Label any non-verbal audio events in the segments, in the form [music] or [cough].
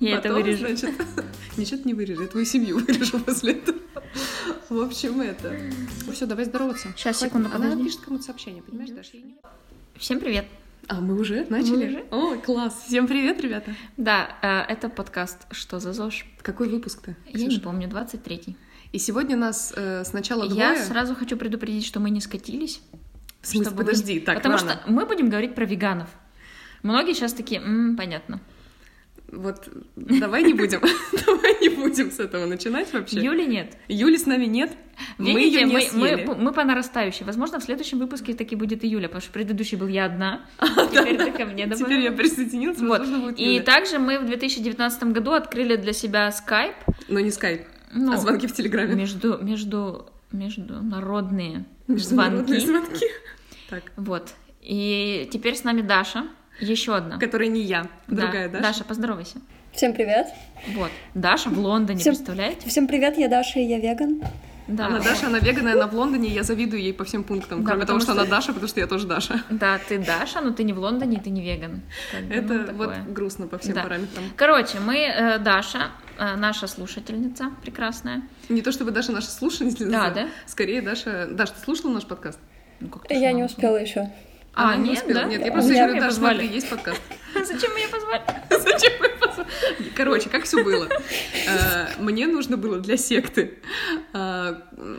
Я это Потом, вырежу. значит, [laughs] ничего ты не вырежу, я твою семью [laughs] вырежу после этого. В общем, это... Ну все, давай здороваться. Щас, Хватит. секунду, Она подожди. напишет кому-то сообщение, понимаешь, Даша? Я Всем привет. А, мы уже начали? уже. О, класс. Всем привет, ребята. Да, э, это подкаст «Что за ЗОЖ?». Какой выпуск-то? Я не помню, 23-й. И сегодня нас э, сначала Я двое. сразу хочу предупредить, что мы не скатились. В смысле, чтобы подожди, так, Потому рано. что мы будем говорить про веганов. Многие сейчас такие, «М, понятно. Вот, давай не будем, [laughs] давай не будем с этого начинать вообще. Юли нет. Юли с нами нет, мы Видите, ее не мы, мы, мы по нарастающей. Возможно, в следующем выпуске таки будет и Юля, потому что предыдущий был я одна. Теперь ты ко мне А, Теперь я присоединилась, Вот. возможно, будет И также мы в 2019 году открыли для себя Skype. Но не скайп, Ну, а звонки в Телеграме. между, между, международные Международные звонки. звонки. [laughs] Так, Вот. И теперь с нами Даша. Еще одна. которая не я, Да. другая Даша. Даша, поздоровайся. Всем привет. Вот. Даша в Лондоне, Всем- представляете? Всем привет, я Даша, и я веган. Да. Она Даша, она веганая, она в Лондоне, я завидую ей по всем пунктам. Да, Кроме того, потому что что- она Даша, потому что я тоже Даша. Да, ты Даша, но ты не в Лондоне, и ты не веган. Как Это ну, вот грустно по всем Да. параметрам. Короче, мы, э, Даша, э, наша слушательница прекрасная. Не то чтобы Даша наша слушательница. Да, да? Скорее, Даша... Даш, ты слушала наш подкаст? Ну, как ты Я не успела еще. А, не нет, да? Нет, я А просто меня говорю, Даша, позвали. смотри, есть подкаст. [laughs] Зачем меня позвали? [laughs] Зачем позвали? Короче, как все было? Э, Мне нужно было для секты э,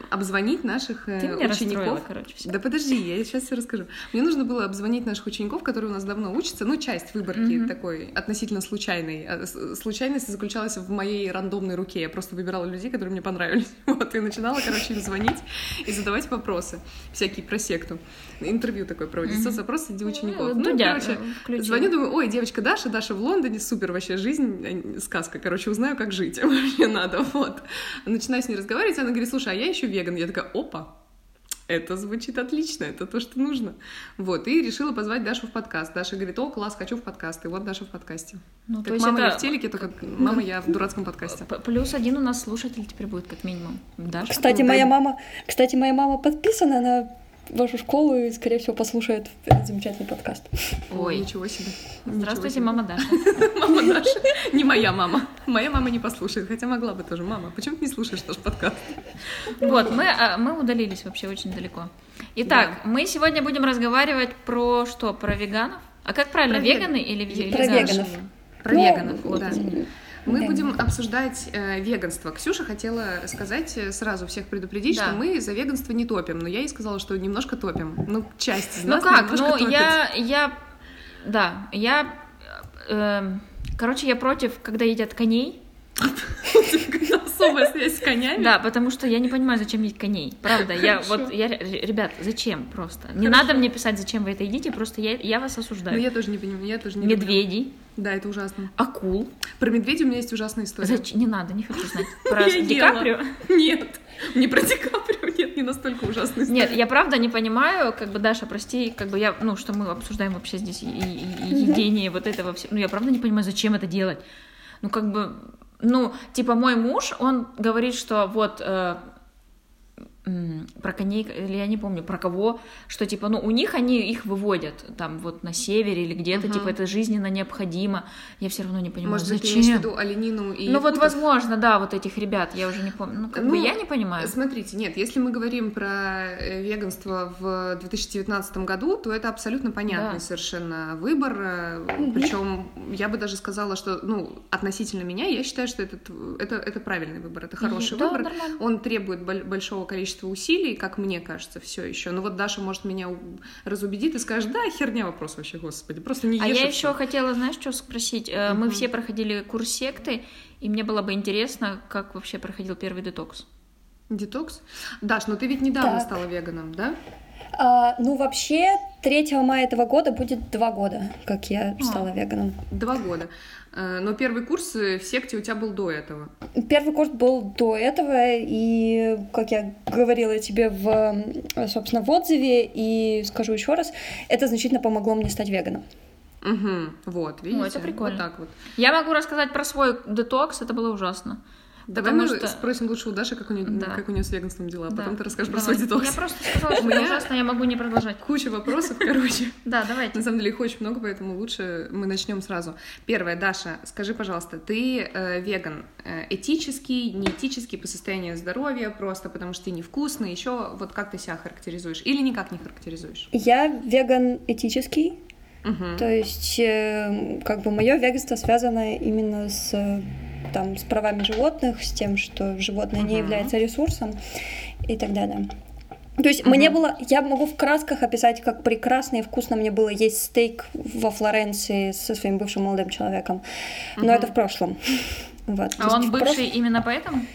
обзвонить наших э, учеников. Да подожди, я сейчас все расскажу. Мне нужно было обзвонить наших учеников, которые у нас давно учатся. Ну, часть выборки такой относительно случайной. А, Случайность заключалась в моей рандомной руке. Я просто выбирала людей, которые мне понравились. [laughs] Вот, и начинала, короче, им звонить и задавать вопросы всякие про секту. Интервью такое проводится, запрос среди учеников. Ну, короче. Звоню, думаю, ой, девочка Даша, Даша в Лондоне, супер вообще жизнь, э, сказка, короче, узнаю, как жить [laughs] вообще надо, вот. Начинаю с ней разговаривать, она говорит, слушай, а я еще веган. Я такая, опа, это звучит отлично, это то, что нужно. Вот, и решила позвать Дашу в подкаст. Даша говорит, о, класс, хочу в подкаст. И вот Даша в подкасте. Ну, то Как есть мама это- не в телеке, только [laughs] мама я в дурацком подкасте. Плюс один у нас слушатель теперь будет, как минимум. Даша. Кстати, моя мама, кстати, моя мама подписана на вашу школу и, скорее всего, послушает этот замечательный подкаст. Ой, ничего себе. Здравствуйте, Ничего себе. мама Даша. [laughs] Мама Даша. Не моя мама. Моя мама не послушает, хотя могла бы тоже. Мама, почему ты не слушаешь наш подкаст? Вот, мы, а, мы удалились вообще очень далеко. Итак, мы сегодня будем разговаривать про что? Про веганов? А как правильно, веганы или ве- Про веганы? веганов. Про Ну, веганов, Вот, да. Мы Да. будем обсуждать э, веганство. Ксюша хотела сказать э, сразу всех предупредить, Да. что мы за веганство не топим, но я ей сказала, что немножко топим. Ну, часть из Ну как, ну топит. я, я, да, я, эм, короче, я против, когда едят коней. Особая связь с конями. Да, потому что я не понимаю, зачем есть коней. Правда, я вот, я, ребят, зачем просто? Не надо мне писать, зачем вы это едите, просто я, я вас Ну, осуждаю. я тоже не понимаю, я тоже не. Медведей, Да, это ужасно. акул. Про медведя у меня есть ужасная история. Зач- Не надо, не хочу знать. [laughs] Про Ди. Каприо. Нет, не про Ди Каприо, нет, не настолько ужасная история. Нет, я правда не понимаю, как бы, Даша, прости, как бы я, ну, что мы обсуждаем вообще здесь и, и- и едение вот этого всего. Ну, я правда не понимаю, зачем это делать. Ну, как бы, ну, типа, мой муж, он говорит, что вот э, про коней, или я не помню, про кого, что, типа, ну, у них они их выводят, там, вот на севере или где-то, Мгм. типа, это жизненно необходимо. Я все равно не понимаю, Может ты зачем. в виду оленину и Ну, вот, возможно, да, вот этих ребят, я уже не помню. Ну, как бы Ну, я не понимаю. Смотрите, нет, если мы говорим про э, веганство в 2019 году, то это абсолютно понятный Да. совершенно выбор. Причем я бы даже сказала, что, ну, относительно меня, я считаю, что этот, это, это правильный выбор, это хороший Да, выбор. нормально. Он требует боль- большого количества усилий, как мне кажется, все еще. Но вот Даша, может, меня разубедит и скажет, да, херня вопрос вообще, господи, просто не А ешь. я и еще всё». хотела, знаешь, что спросить? Э, Мы все проходили курс секты, и мне было бы интересно, как вообще проходил первый детокс. Детокс? Даш, ну ты ведь недавно Так. стала веганом, да? А, ну, вообще, 3 мая этого года будет два года, как я А. стала веганом. Два года. Э, Но первый курс в секте у тебя был до этого. Первый курс был до этого, и, как я говорила тебе в, собственно, в отзыве, и скажу еще раз, это значительно помогло мне стать веганом. Угу, вот, видите? это прикольно. Вот так вот. Я могу рассказать про свой детокс, это было ужасно. Давай мы Потому что- спросим лучше у Даши, как у нее, Да. как у нее с веганством дела, а Да. потом ты расскажешь про Давай. свой детокс. Я просто сказала, что меня- ужасно, я могу не продолжать. Куча вопросов, короче. [laughs] Да, давайте. На самом деле их очень много, поэтому лучше мы начнем сразу. Первое, Даша, скажи, пожалуйста, ты э, веган э, этический, неэтический по состоянию здоровья, просто потому что ты невкусный, еще вот как ты себя характеризуешь или никак не характеризуешь? Я веган этический, Мгм. то есть э, как бы мое веганство связано именно с э, там с правами животных, с тем, что животное не является ресурсом и так далее. То есть Мгм. мне было, я могу в красках описать, как прекрасно и вкусно мне было есть стейк во Флоренции со своим бывшим молодым человеком, но Мгм. это в прошлом. Вот. А он бывший прошлом- именно поэтому?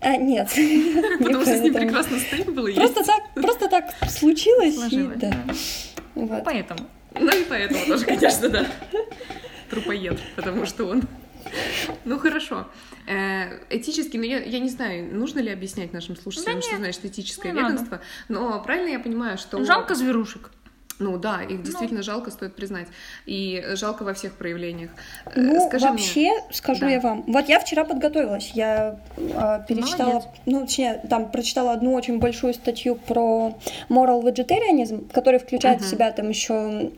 А, нет. [laughs] Потому что с ним прекрасно стейк было есть. Просто так, просто так случилось. да. Поэтому. Ну и поэтому тоже, конечно, да. Трупоед, потому что он... [laughs] Ну хорошо. Э, Этически, ну я, я не знаю, нужно ли объяснять нашим слушателям, Да что нет, значит этическое не надо. веганство, но правильно я понимаю, что... Жалко зверушек. Ну да, их действительно жалко, стоит признать. И жалко во всех проявлениях. Э, Ну, Скажи вообще, скажу Да. я вам. Вот я вчера подготовилась. Я а, перечитала, Молодец. ну, точнее, там прочитала одну очень большую статью про moral vegetarianism, который включает в Мгм. себя там еще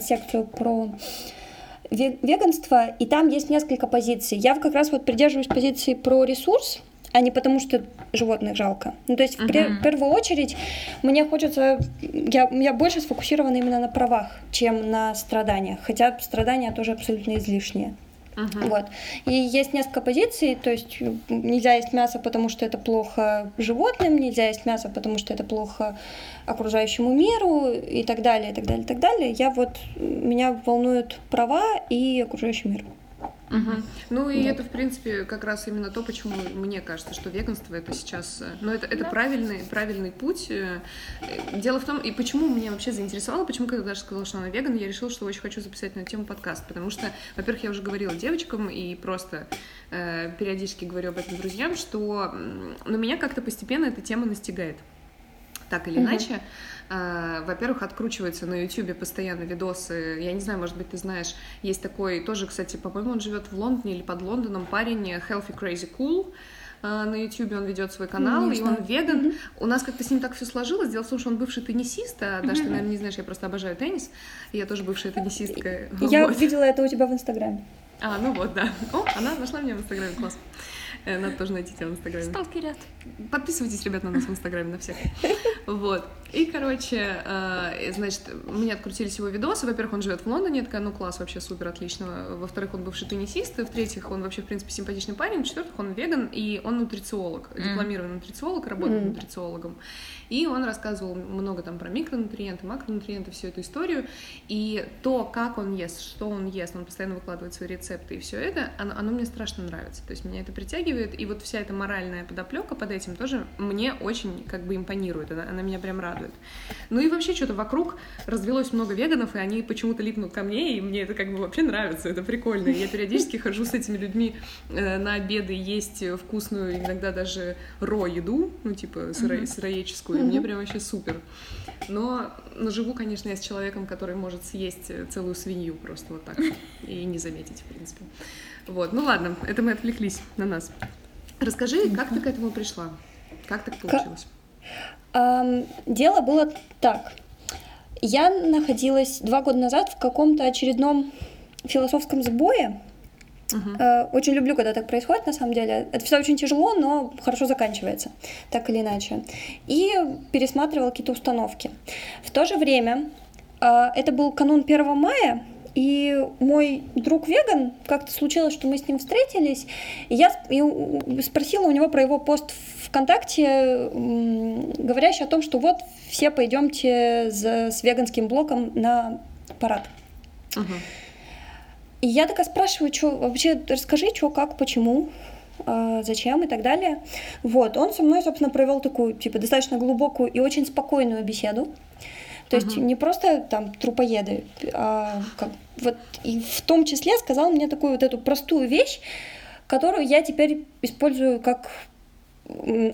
секцию про веганство, и там есть несколько позиций. Я как раз вот придерживаюсь позиции про ресурс, а не потому, что животных жалко. Ну, то есть, в, пре- Мгм. в первую очередь, мне хочется... Я, я больше сфокусирована именно на правах, чем на страданиях. Хотя страдания тоже абсолютно излишние. Мгм. Вот. И есть несколько позиций, то есть нельзя есть мясо, потому что это плохо животным, нельзя есть мясо, потому что это плохо окружающему миру и так далее, и так далее, и так далее. Я вот, меня волнуют права и окружающий мир. Мгм. Ну и Да. это, в принципе, как раз именно то, почему мне кажется, что веганство это сейчас, э, ну это, это Да. правильный, правильный путь. Э, э, Дело в том, и почему меня вообще заинтересовало, почему, когда Даша сказала, что она веган, я решила, что очень хочу записать на эту тему подкаст, потому что, во-первых, я уже говорила девочкам и просто э, периодически говорю об этом друзьям, что, м, ну, меня как-то постепенно эта тема настигает. Так или Мгм. иначе, во-первых, откручиваются на Ютубе постоянно видосы. Я не знаю, может быть, ты знаешь, есть такой тоже, кстати, по-моему, он живет в Лондоне или под Лондоном парень Healthy Crazy Cool. А, На Ютубе он ведет свой канал, Не и он веган. Мгм. У нас как-то с ним так все сложилось. Дело в том, что он бывший теннисист, а Даша, ты, Мгм. наверное, не знаешь, я просто обожаю теннис. И я тоже бывшая теннисистка. Я Вот. видела это у тебя в Инстаграме. А, ну вот, да. О, она нашла меня в Инстаграме, класс. Э, Надо тоже найти тебя в Инстаграме. Сталкерят. Подписывайтесь, ребят, на нас в Инстаграме, на всех. Вот. И, короче, э, значит, мне открутились его видосы. Во-первых, он живет в Лондоне, я такая, ну класс, вообще супер, отлично. Во-вторых, он бывший теннисист. В-третьих, он вообще, в принципе, симпатичный парень. В-четвертых, он веган, и он нутрициолог, Мгм. дипломированный нутрициолог, работает Мгм. нутрициологом. И он рассказывал много там про микронутриенты, макронутриенты, всю эту историю. И то, как он ест, что он ест, он постоянно выкладывает свои рецепты и все это, оно, оно мне страшно нравится. То есть меня это притягивает, и вот вся эта моральная подоплека под этим тоже мне очень как бы импонирует, она, она меня прям радует. Ну и вообще что-то вокруг развелось много веганов, и они почему-то липнут ко мне, и мне это как бы вообще нравится, это прикольно. Я периодически хожу с этми людьми э, на обеды есть вкусную, иногда даже ро еду, ну типа сыроедческую, и мне прям вообще супер. Но, но живу, конечно, я с человеком, который может съесть э, целую свинью просто вот так и не заметить, в принципе. Вот, ну ладно, это мы отвлеклись на нас. Расскажи, как ты к этому пришла? Как так получилось? Дело было так. Я находилась два года назад в каком-то очередном философском сбое. Э, Очень люблю, когда так происходит, на самом деле. Это все очень тяжело, но хорошо заканчивается, так или иначе. И пересматривала какие-то установки. В то же время э, это был канун 1 мая, и мой друг веган, как-то случилось, что мы с ним встретились, и я спросила у него про его пост в ВКонтакте, говорящий о том, что вот все пойдемте за- с веганским блоком на парад. Мгм. И я такая спрашиваю, что вообще расскажи, что, как, почему, э, зачем и так далее. Вот, он со мной, собственно, провел такую, типа, достаточно глубокую и очень спокойную беседу. То есть Мгм. не просто там трупоеды, а как, вот, и в том числе сказал мне такую вот эту простую вещь, которую я теперь использую как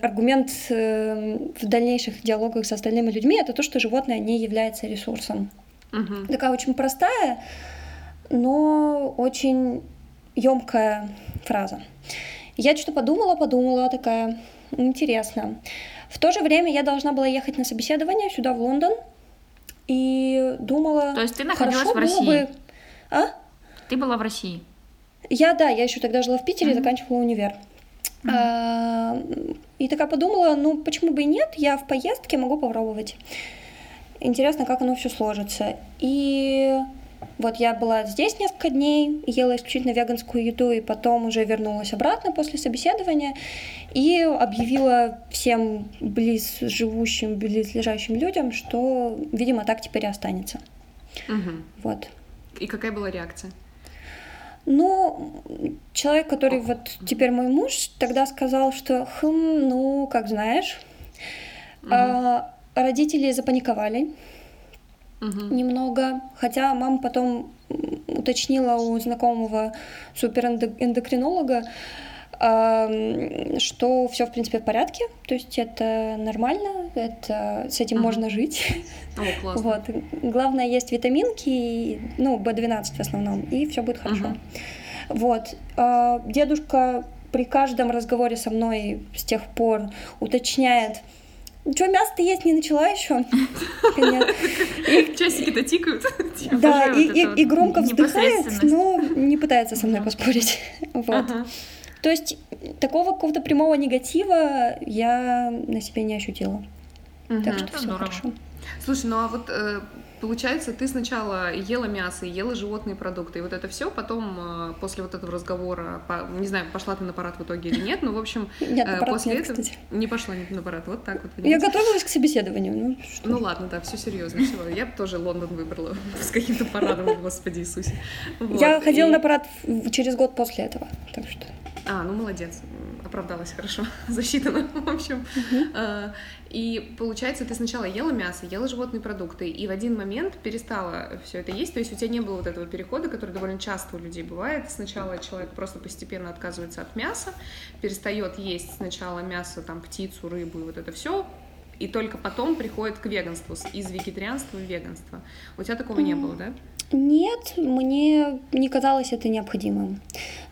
аргумент э, в дальнейших диалогах с остальными людьми, это то, что животное не является ресурсом Мгм. такая очень простая, но очень емкая фраза. Я что-то подумала, подумала, такая, интересно. В то же время я должна была ехать на собеседование сюда, в Лондон, и думала... То есть ты находилась в России? Бы... А? Ты была в России? Я, да, я еще тогда жила в Питере, mm-hmm. заканчивала универ. Mm-hmm. А, и такая подумала, ну почему бы и нет, я в поездке могу попробовать. Интересно, как оно все сложится. И вот я была здесь несколько дней, ела исключительно веганскую еду, и потом уже вернулась обратно после собеседования и объявила всем близ живущим, близ лежащим людям, что, видимо, так теперь и останется. Угу. Вот. И какая была реакция? Ну, человек, который вот теперь мой муж, тогда сказал, что, хм, ну, как знаешь, угу. а, родители запаниковали угу. немного, хотя мама потом уточнила у знакомого суперэндокринолога, что все в принципе в порядке, то есть это нормально, это с этим uh можно жить. О, классно. Вот. Главное есть витаминки, ну B12 в основном, и все будет хорошо. uh Вот. А, дедушка при каждом разговоре со мной с тех пор уточняет, что, мясо ты есть не начала еще? Часики-то тикают. [laughs] Да, и громко вздыхает, но не пытается со мной поспорить. [laughs] Вот. То есть такого какого-то прямого негатива я на себе не ощутила. Так что все хорошо. Слушай, ну а вот э, получается, ты сначала ела мясо, ела животные продукты, и вот это все потом, э, после вот этого разговора, по, не знаю, пошла ты на парад в итоге или нет, но, в общем, [laughs] нет, э, после нет, этого... Кстати. Не пошла на парад, вот так вот. Понимаете? Я готовилась к собеседованию. Ну, [laughs] что? ну ладно, да, все серьезно, все. Я бы тоже Лондон выбрала [laughs] с каким-то парадом, господи Иисусе. Вот. Я ходила и... на парад через год после этого, так что... А, ну молодец, оправдалась хорошо, [laughs] засчитано, в общем. Uh-huh. И получается, ты сначала ела мясо, ела животные продукты, и в один момент перестала все это есть, то есть у тебя не было вот этого перехода, который довольно часто у людей бывает. Сначала человек просто постепенно отказывается от мяса, перестает есть сначала мясо, там, птицу, рыбу и вот это все, и только потом приходит к веганству, из вегетарианства в веганство. У тебя такого не было, да? Нет, мне не казалось это необходимым.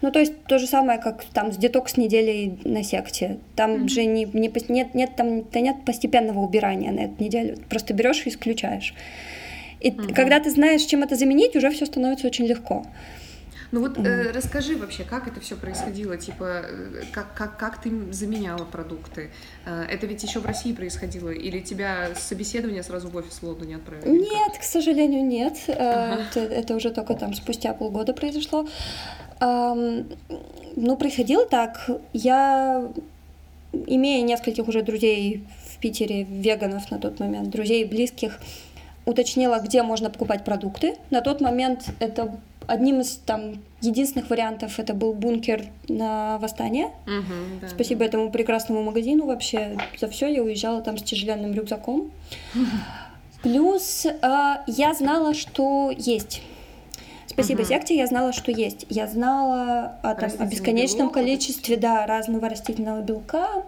Ну, то есть то же самое, как там с детокс неделей на секте. Там mm-hmm. же не, не, нет, нет, там, да нет постепенного убирания на эту неделю. Просто берешь и исключаешь. И mm-hmm. когда ты знаешь, чем это заменить, уже все становится очень легко. Ну вот э, расскажи вообще, как это все происходило, типа, э, как, как, как ты заменяла продукты? Э, это ведь еще в России происходило, или тебя с собеседования сразу в офис в Лондоне отправили? Нет, к сожалению, нет. Э, ага. Это, это уже только там спустя полгода произошло. Ну, происходило так. Я, имея нескольких уже друзей в Питере, веганов на тот момент, друзей близких, уточнила, где можно покупать продукты. На тот момент это Одним из там единственных вариантов это был бункер на восстание. Угу, да, Спасибо да. этому прекрасному магазину вообще за все. Я уезжала там с тяжеленным рюкзаком. [laughs] Плюс э, я знала, что есть. Спасибо угу. секте, я знала, что есть. Я знала о, там, о бесконечном белок, количестве да, разного растительного белка,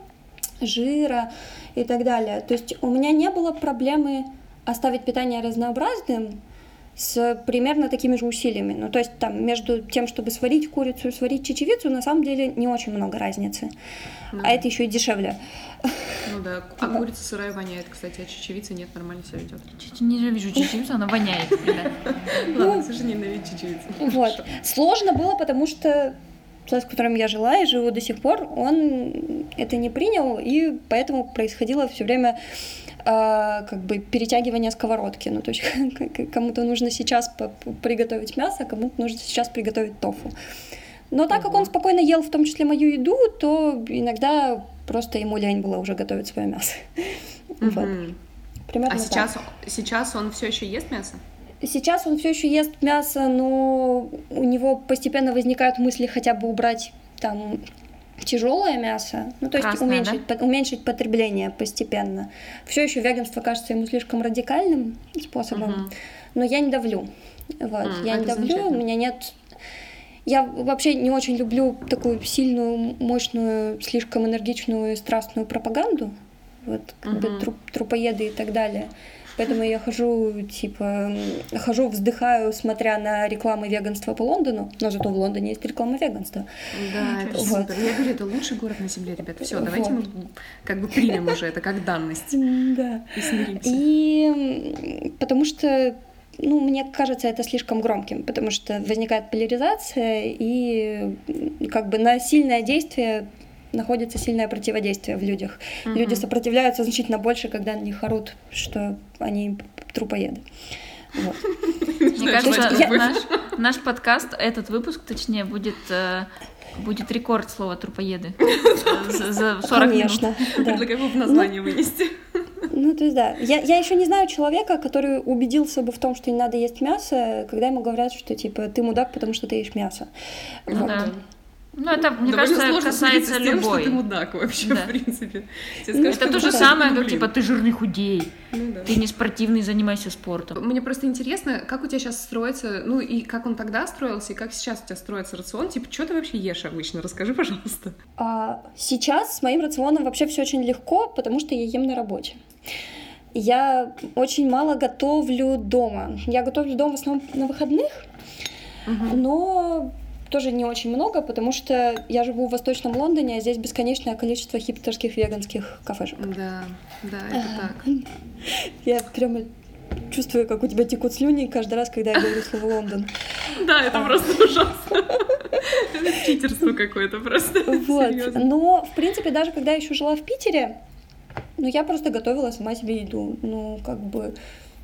жира и так далее. То есть у меня не было проблемы оставить питание разнообразным, с примерно такими же усилиями. Ну, то есть там между тем, чтобы сварить курицу и сварить чечевицу, на самом деле не очень много разницы. Ну, а это еще и дешевле. Ну да, а курица сырая воняет, кстати, а чечевица нет, нормально себя ведет. Ненавижу чечевицу, она воняет. [laughs] Ладно, Саша ненавидит чечевицу. Вот. Сложно было, потому что человек, с которым я жила и живу до сих пор, он это не принял, и поэтому происходило все время а, как бы перетягивание сковородки. Ну, то есть [laughs] кому-то нужно сейчас приготовить мясо, а кому-то нужно сейчас приготовить тофу. Но так как он спокойно ел в том числе мою еду, то иногда просто ему лень было уже готовить свое мясо. [laughs] Вот. Примерно а сейчас, так. сейчас он все еще ест мясо? Сейчас он все еще ест мясо, но у него постепенно возникают мысли хотя бы убрать там тяжелое мясо, ну то есть Красное, уменьшить, да? по, уменьшить потребление постепенно. Все еще веганство кажется ему слишком радикальным способом, угу. но я не давлю. Вот, mm, я не давлю, у меня нет. Я вообще не очень люблю такую сильную, мощную, слишком энергичную и страстную пропаганду, вот как угу. бы труп, трупоеды и так далее. поэтому я хожу, типа, хожу, вздыхаю, смотря на рекламы веганства по Лондону, но зато в Лондоне есть реклама веганства. Да, это Вот. супер. Я говорю, это лучший город на земле, ребята. Все, давайте Вот. мы как бы примем уже это как данность Да. и смиримся. И потому что, ну, мне кажется, это слишком громким, потому что возникает поляризация, и как бы на сильное действие находится сильное противодействие в людях. Люди сопротивляются значительно больше, когда на них орут, что они трупоеды. Вот. Мне кажется, наш, наш подкаст, этот выпуск, точнее, будет, э, будет рекорд слова трупоеды. За, за 40 Конечно, минут. да. Предлагаю в название вынести. Ну, то есть, да. Я, я еще не знаю человека, который убедился бы в том, что не надо есть мясо, когда ему говорят, что, типа, ты мудак, потому что ты ешь мясо. Ну Вот. да. Ну, это, мне Довольно кажется, сложно касается с тем, что любой. ты мудак вообще, Да. в принципе. Тебе Ну, скажут, Это то же мудак, самое, ну, как типа ты жирный худей, Ну да. ты не спортивный, занимайся спортом. Мне просто интересно, как у тебя сейчас строится, ну и как он тогда строился, и как сейчас у тебя строится рацион. Типа, что ты вообще ешь обычно? Расскажи, пожалуйста. А сейчас с моим рационом вообще все очень легко, потому что я ем на работе. Я очень мало готовлю дома. Я готовлю дома в основном на выходных, но тоже не очень много, потому что я живу в Восточном Лондоне, а здесь бесконечное количество хипстерских веганских кафешек. Да, да, это так. [laughs] Я прямо чувствую, как у тебя текут слюни каждый раз, когда я говорю слово Лондон. [laughs] Да, это просто ужасно. [laughs] Это читерство какое-то просто. Вот. Серьезно. Но, в принципе, даже когда я еще жила в Питере, ну, я просто готовила сама себе еду. Ну, как бы...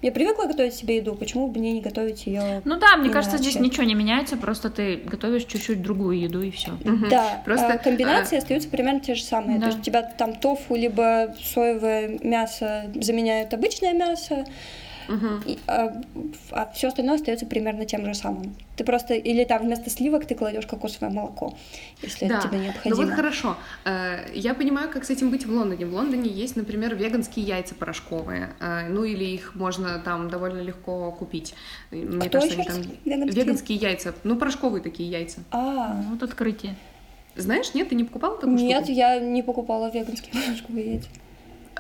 Я привыкла готовить себе еду, почему бы мне не готовить ее? Ну да, мне Иначе. кажется, здесь ничего не меняется, просто ты готовишь чуть-чуть другую еду и все. Да, Просто, а комбинации остаются примерно те же самые. Да. То есть у тебя там тофу, либо соевое мясо заменяют обычное мясо, Мгм. и, а, все остальное остается примерно тем же самым. Ты просто или там вместо сливок ты кладешь кокосовое молоко, если Да. это тебе Ну необходимо. вот хорошо. Э, Я понимаю, как с этим быть в Лондоне. В Лондоне есть, например, веганские яйца порошковые. Э, Ну или их можно там довольно легко купить. Мне Кто кажется, еще они там... Веганские? Веганские яйца. Ну, порошковые такие яйца. А, Вот открытие. Знаешь, нет, ты не покупала такую нет, штуку? я не покупала веганские [laughs] порошковые яйца.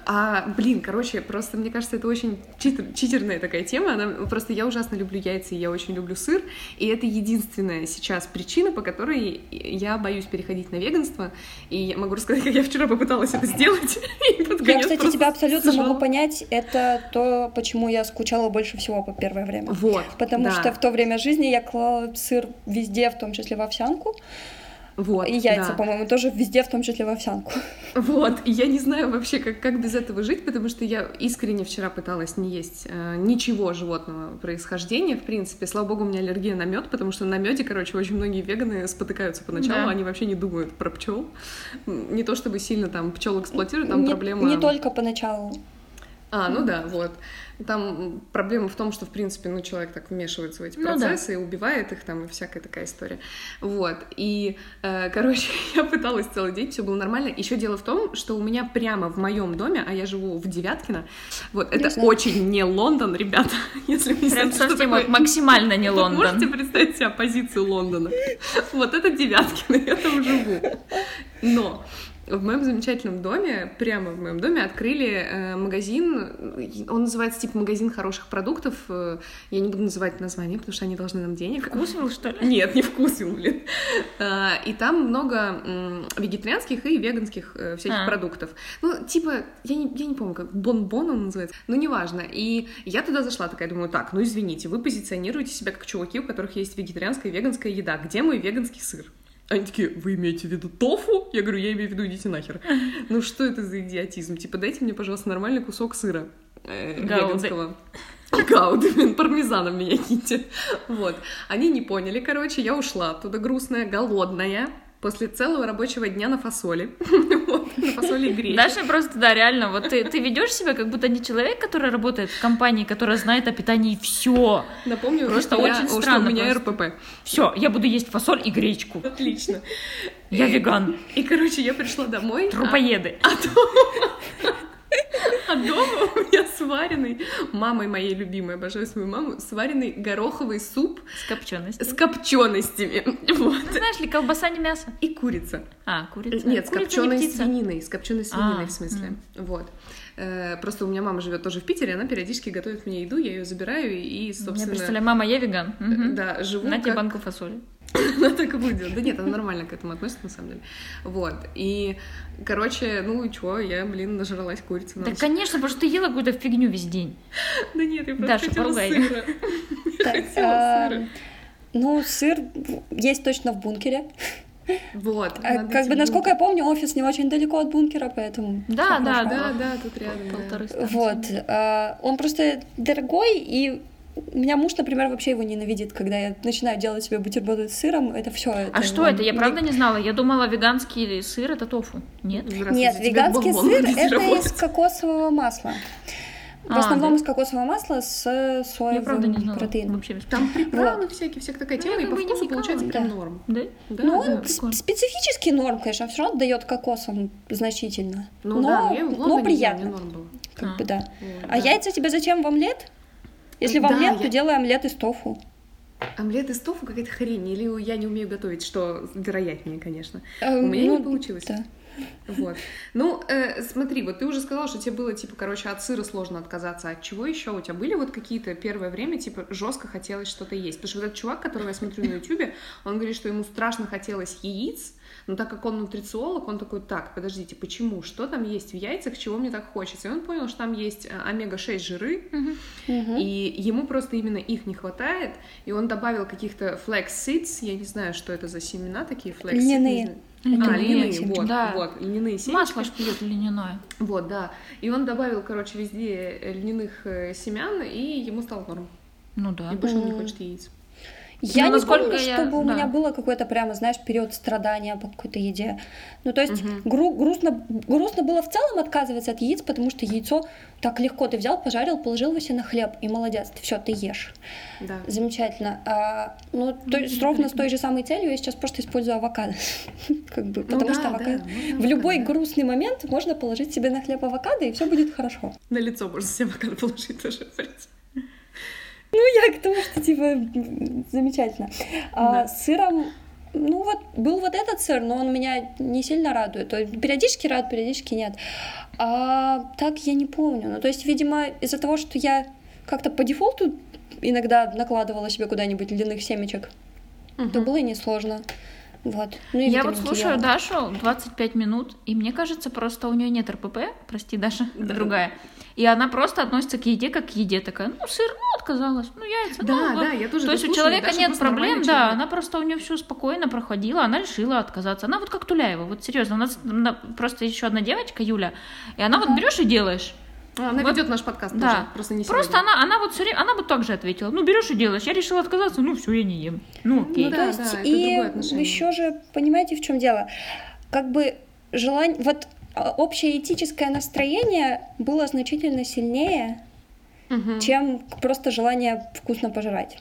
А, блин, короче, просто мне кажется, это очень читер- читерная такая тема. Она, просто я ужасно люблю яйца, и я очень люблю сыр. И это единственная сейчас причина, по которой я боюсь переходить на веганство. И я могу рассказать, как я вчера попыталась это сделать. [laughs] Я, кстати, тебя абсолютно сжала. могу понять. Это то, почему я скучала больше всего по первое время. Вот. Потому да, что в то время жизни я клала сыр везде, в том числе в овсянку. Вот, И яйца, да. по-моему, тоже везде, в том числе в овсянку. Вот, и я не знаю вообще, как, как без этого жить, потому что я искренне вчера пыталась не есть э, ничего животного происхождения, в принципе. Слава богу, у меня аллергия на мед, потому что на меде, короче, очень многие веганы спотыкаются поначалу, Да. они вообще не думают про пчел. Не то чтобы сильно там пчел эксплуатируют, там не, проблема. не только поначалу. А, ну да, вот. Там проблема в том, что, в принципе, ну, человек так вмешивается в эти Ну да. процессы и убивает их там, и всякая такая история. Вот. И, э, короче, [laughs] я пыталась целый день, все было нормально. Еще дело в том, что у меня прямо в моем доме, а я живу в Девяткино, вот, это знаю. очень не Лондон, ребята, [laughs] если вы Прям совсем такое максимально не Лондон. можете представить себе позицию Лондона? Вот это Девяткино, [laughs] я там живу. Но в моем замечательном доме, прямо в моем доме, открыли э, магазин, он называется типа магазин хороших продуктов. э, я не буду называть название, потому что они должны нам денег. Вкусвилл, что ли? Нет, не вкусвилл, блин. А, И там много вегетарианских и веганских э, всяких А. продуктов. Ну, типа, я не, я не помню, как бон-бон он называется. Ну, неважно. И я туда зашла такая, думаю, так, ну извините, вы позиционируете себя как чуваки, у которых есть вегетарианская и веганская еда. Где мой веганский сыр? Они такие, вы имеете в виду тофу? Я говорю, я имею в виду, идите нахер. [laughs] Ну что это за идиотизм? Типа, дайте мне, пожалуйста, нормальный кусок сыра э, веганского. Гауды, блин, пармезаном меня киньте. [laughs] Вот. Они не поняли, короче, я ушла оттуда грустная, голодная, после целого рабочего дня на фасоли. [laughs] На фасоли и гречке. Даша просто, да, реально, вот ты, ты ведешь себя как будто не человек, который работает в компании, которая знает о питании все. Напомню, Просто очень странно у меня. РПП. Все, я буду есть фасоль и гречку. Отлично. Я веган. И, короче, я пришла домой. а- Трупоеды. [laughs] А дома у меня сваренный, мамой моей любимой, обожаю свою маму, сваренный гороховый суп С копченостью. с копченостями. Вот. Знаешь ли, колбаса не мясо. И курица. А, курица. Нет, с Курица не копченой птица. свининой. С копченой свининой, А, в смысле. Вот. Э, Просто у меня мама живет тоже в Питере, она периодически готовит мне еду, я ее забираю и, Я собственно, представляю, мама, я веган. Мгм. да, живу На тебе как- банку фасоли. [laughs] Она так и будет. Да нет, она нормально к этому относится, на самом деле. Вот. И, короче, ну и чё, я, блин, нажралась курицы на Да, ночь. конечно, потому что ты ела какую-то фигню весь день. Да нет, я просто Даша, хотела поругай. сыра. [laughs] Я Так, хотела а, сыра. Ну, сыр есть точно в бункере. Вот. А, Как бы, насколько я помню, офис не очень далеко от бункера, поэтому... Да, да. Да, да, тут рядом. Полторы. Вот. а, Он просто дорогой, и у меня муж, например, вообще его ненавидит, когда я начинаю делать себе бутерброды с сыром. Это все. А что это? Я правда не знала. Я думала, веганский сыр это тофу. Нет? Нет, веганский бомбон сыр это работать. из кокосового масла. В А, основном да? из кокосового масла с Я правда не соевым знала. протеином. Вообще без Там приправы всякие, всякая такая Ну, тема, я и по вкусу получается прям да. норм. Да? Да, Ну, да. он прикольно. специфический норм, конечно, все равно дает кокосом значительно. Ну но, да, но но приятно. норм было. Как А. бы да. Вот, А да. яйца тебе зачем в омлет? Если в Да, омлет, я- то делай омлет из тофу. Омлет из тофу какая-то хрень, или я не умею готовить, что вероятнее, конечно. Э, У меня ну, не получилось. Да. Вот. Ну, э, смотри, вот ты уже сказала, что тебе было, типа, короче, от сыра сложно отказаться. От чего еще у тебя были вот какие-то первое время, типа, жестко хотелось что-то есть? Потому что вот этот чувак, которого я смотрю на ютубе, он говорит, что ему страшно хотелось яиц, но так как он нутрициолог, он такой, так, подождите, почему? Что там есть в яйцах, чего мне так хочется? И он понял, что там есть э, омега-6 жиры, Мгм. и ему просто именно их не хватает, и он добавил каких-то flax seeds, я не знаю, что это за семена такие, не Льняные. Льняные А, льняные, семечки. вот, Да. вот, льняные семечки. Масло ж пьют льняное. Вот, да. И он добавил, короче, везде э, льняных э, семян, и ему стало норм. Ну да. И больше он не хочет яиц. Я Ну, не помню, я- чтобы у да. меня было какое-то прямо, знаешь, период страдания по какой-то еде. Ну, то есть Мгм. гру- грустно, грустно было в целом отказываться от яиц, потому что яйцо так легко ты взял, пожарил, положил его себе на хлеб, и молодец, все, ты ешь. Да. Замечательно. А, ну, то есть ровно с той же самой целью я сейчас просто использую авокадо. [laughs] Как бы, Ну потому да, что да, авокадо... можно В любой авокадо. грустный момент можно положить себе на хлеб авокадо, и все будет хорошо. На лицо можно себе авокадо положить тоже, в принципе. Ну, я к тому, что, типа, замечательно. А, Да. с сыром, ну, вот, был вот этот сыр, но он меня не сильно радует. То есть, периодически рад, периодически нет. А так я не помню. Ну, то есть, видимо, из-за того, что я как-то по дефолту иногда накладывала себе куда-нибудь льняных семечек, то было несложно. Вот. Ну, и Я вот слушаю ела. Дашу 25 минут, и мне кажется, просто у нее нет РПП, прости, Даша, Да. другая. И она просто относится к еде как к еде, такая, ну, сыр, ну, отказалась, ну, яйца, Да, ну, да, я тоже То есть у человека Даша нет просто проблем, да, человек. она просто у нее все спокойно проходила, она решила отказаться. Она вот как Туляева, вот серьезно, у нас на- просто еще одна девочка, Юля, и она вот берешь и делаешь. А, Она Вот- ведет наш подкаст Да. тоже, просто не Просто сегодня. она, она вот все время, она бы так же ответила. Ну, берешь и делаешь. Я решила отказаться, ну все, я не ем. Ну, окей. Ну, Да, то есть, да, это и другое отношение. еще же, понимаете, в чем дело? Как бы желание, вот общее этическое настроение было значительно сильнее, Мгм. чем просто желание вкусно пожрать.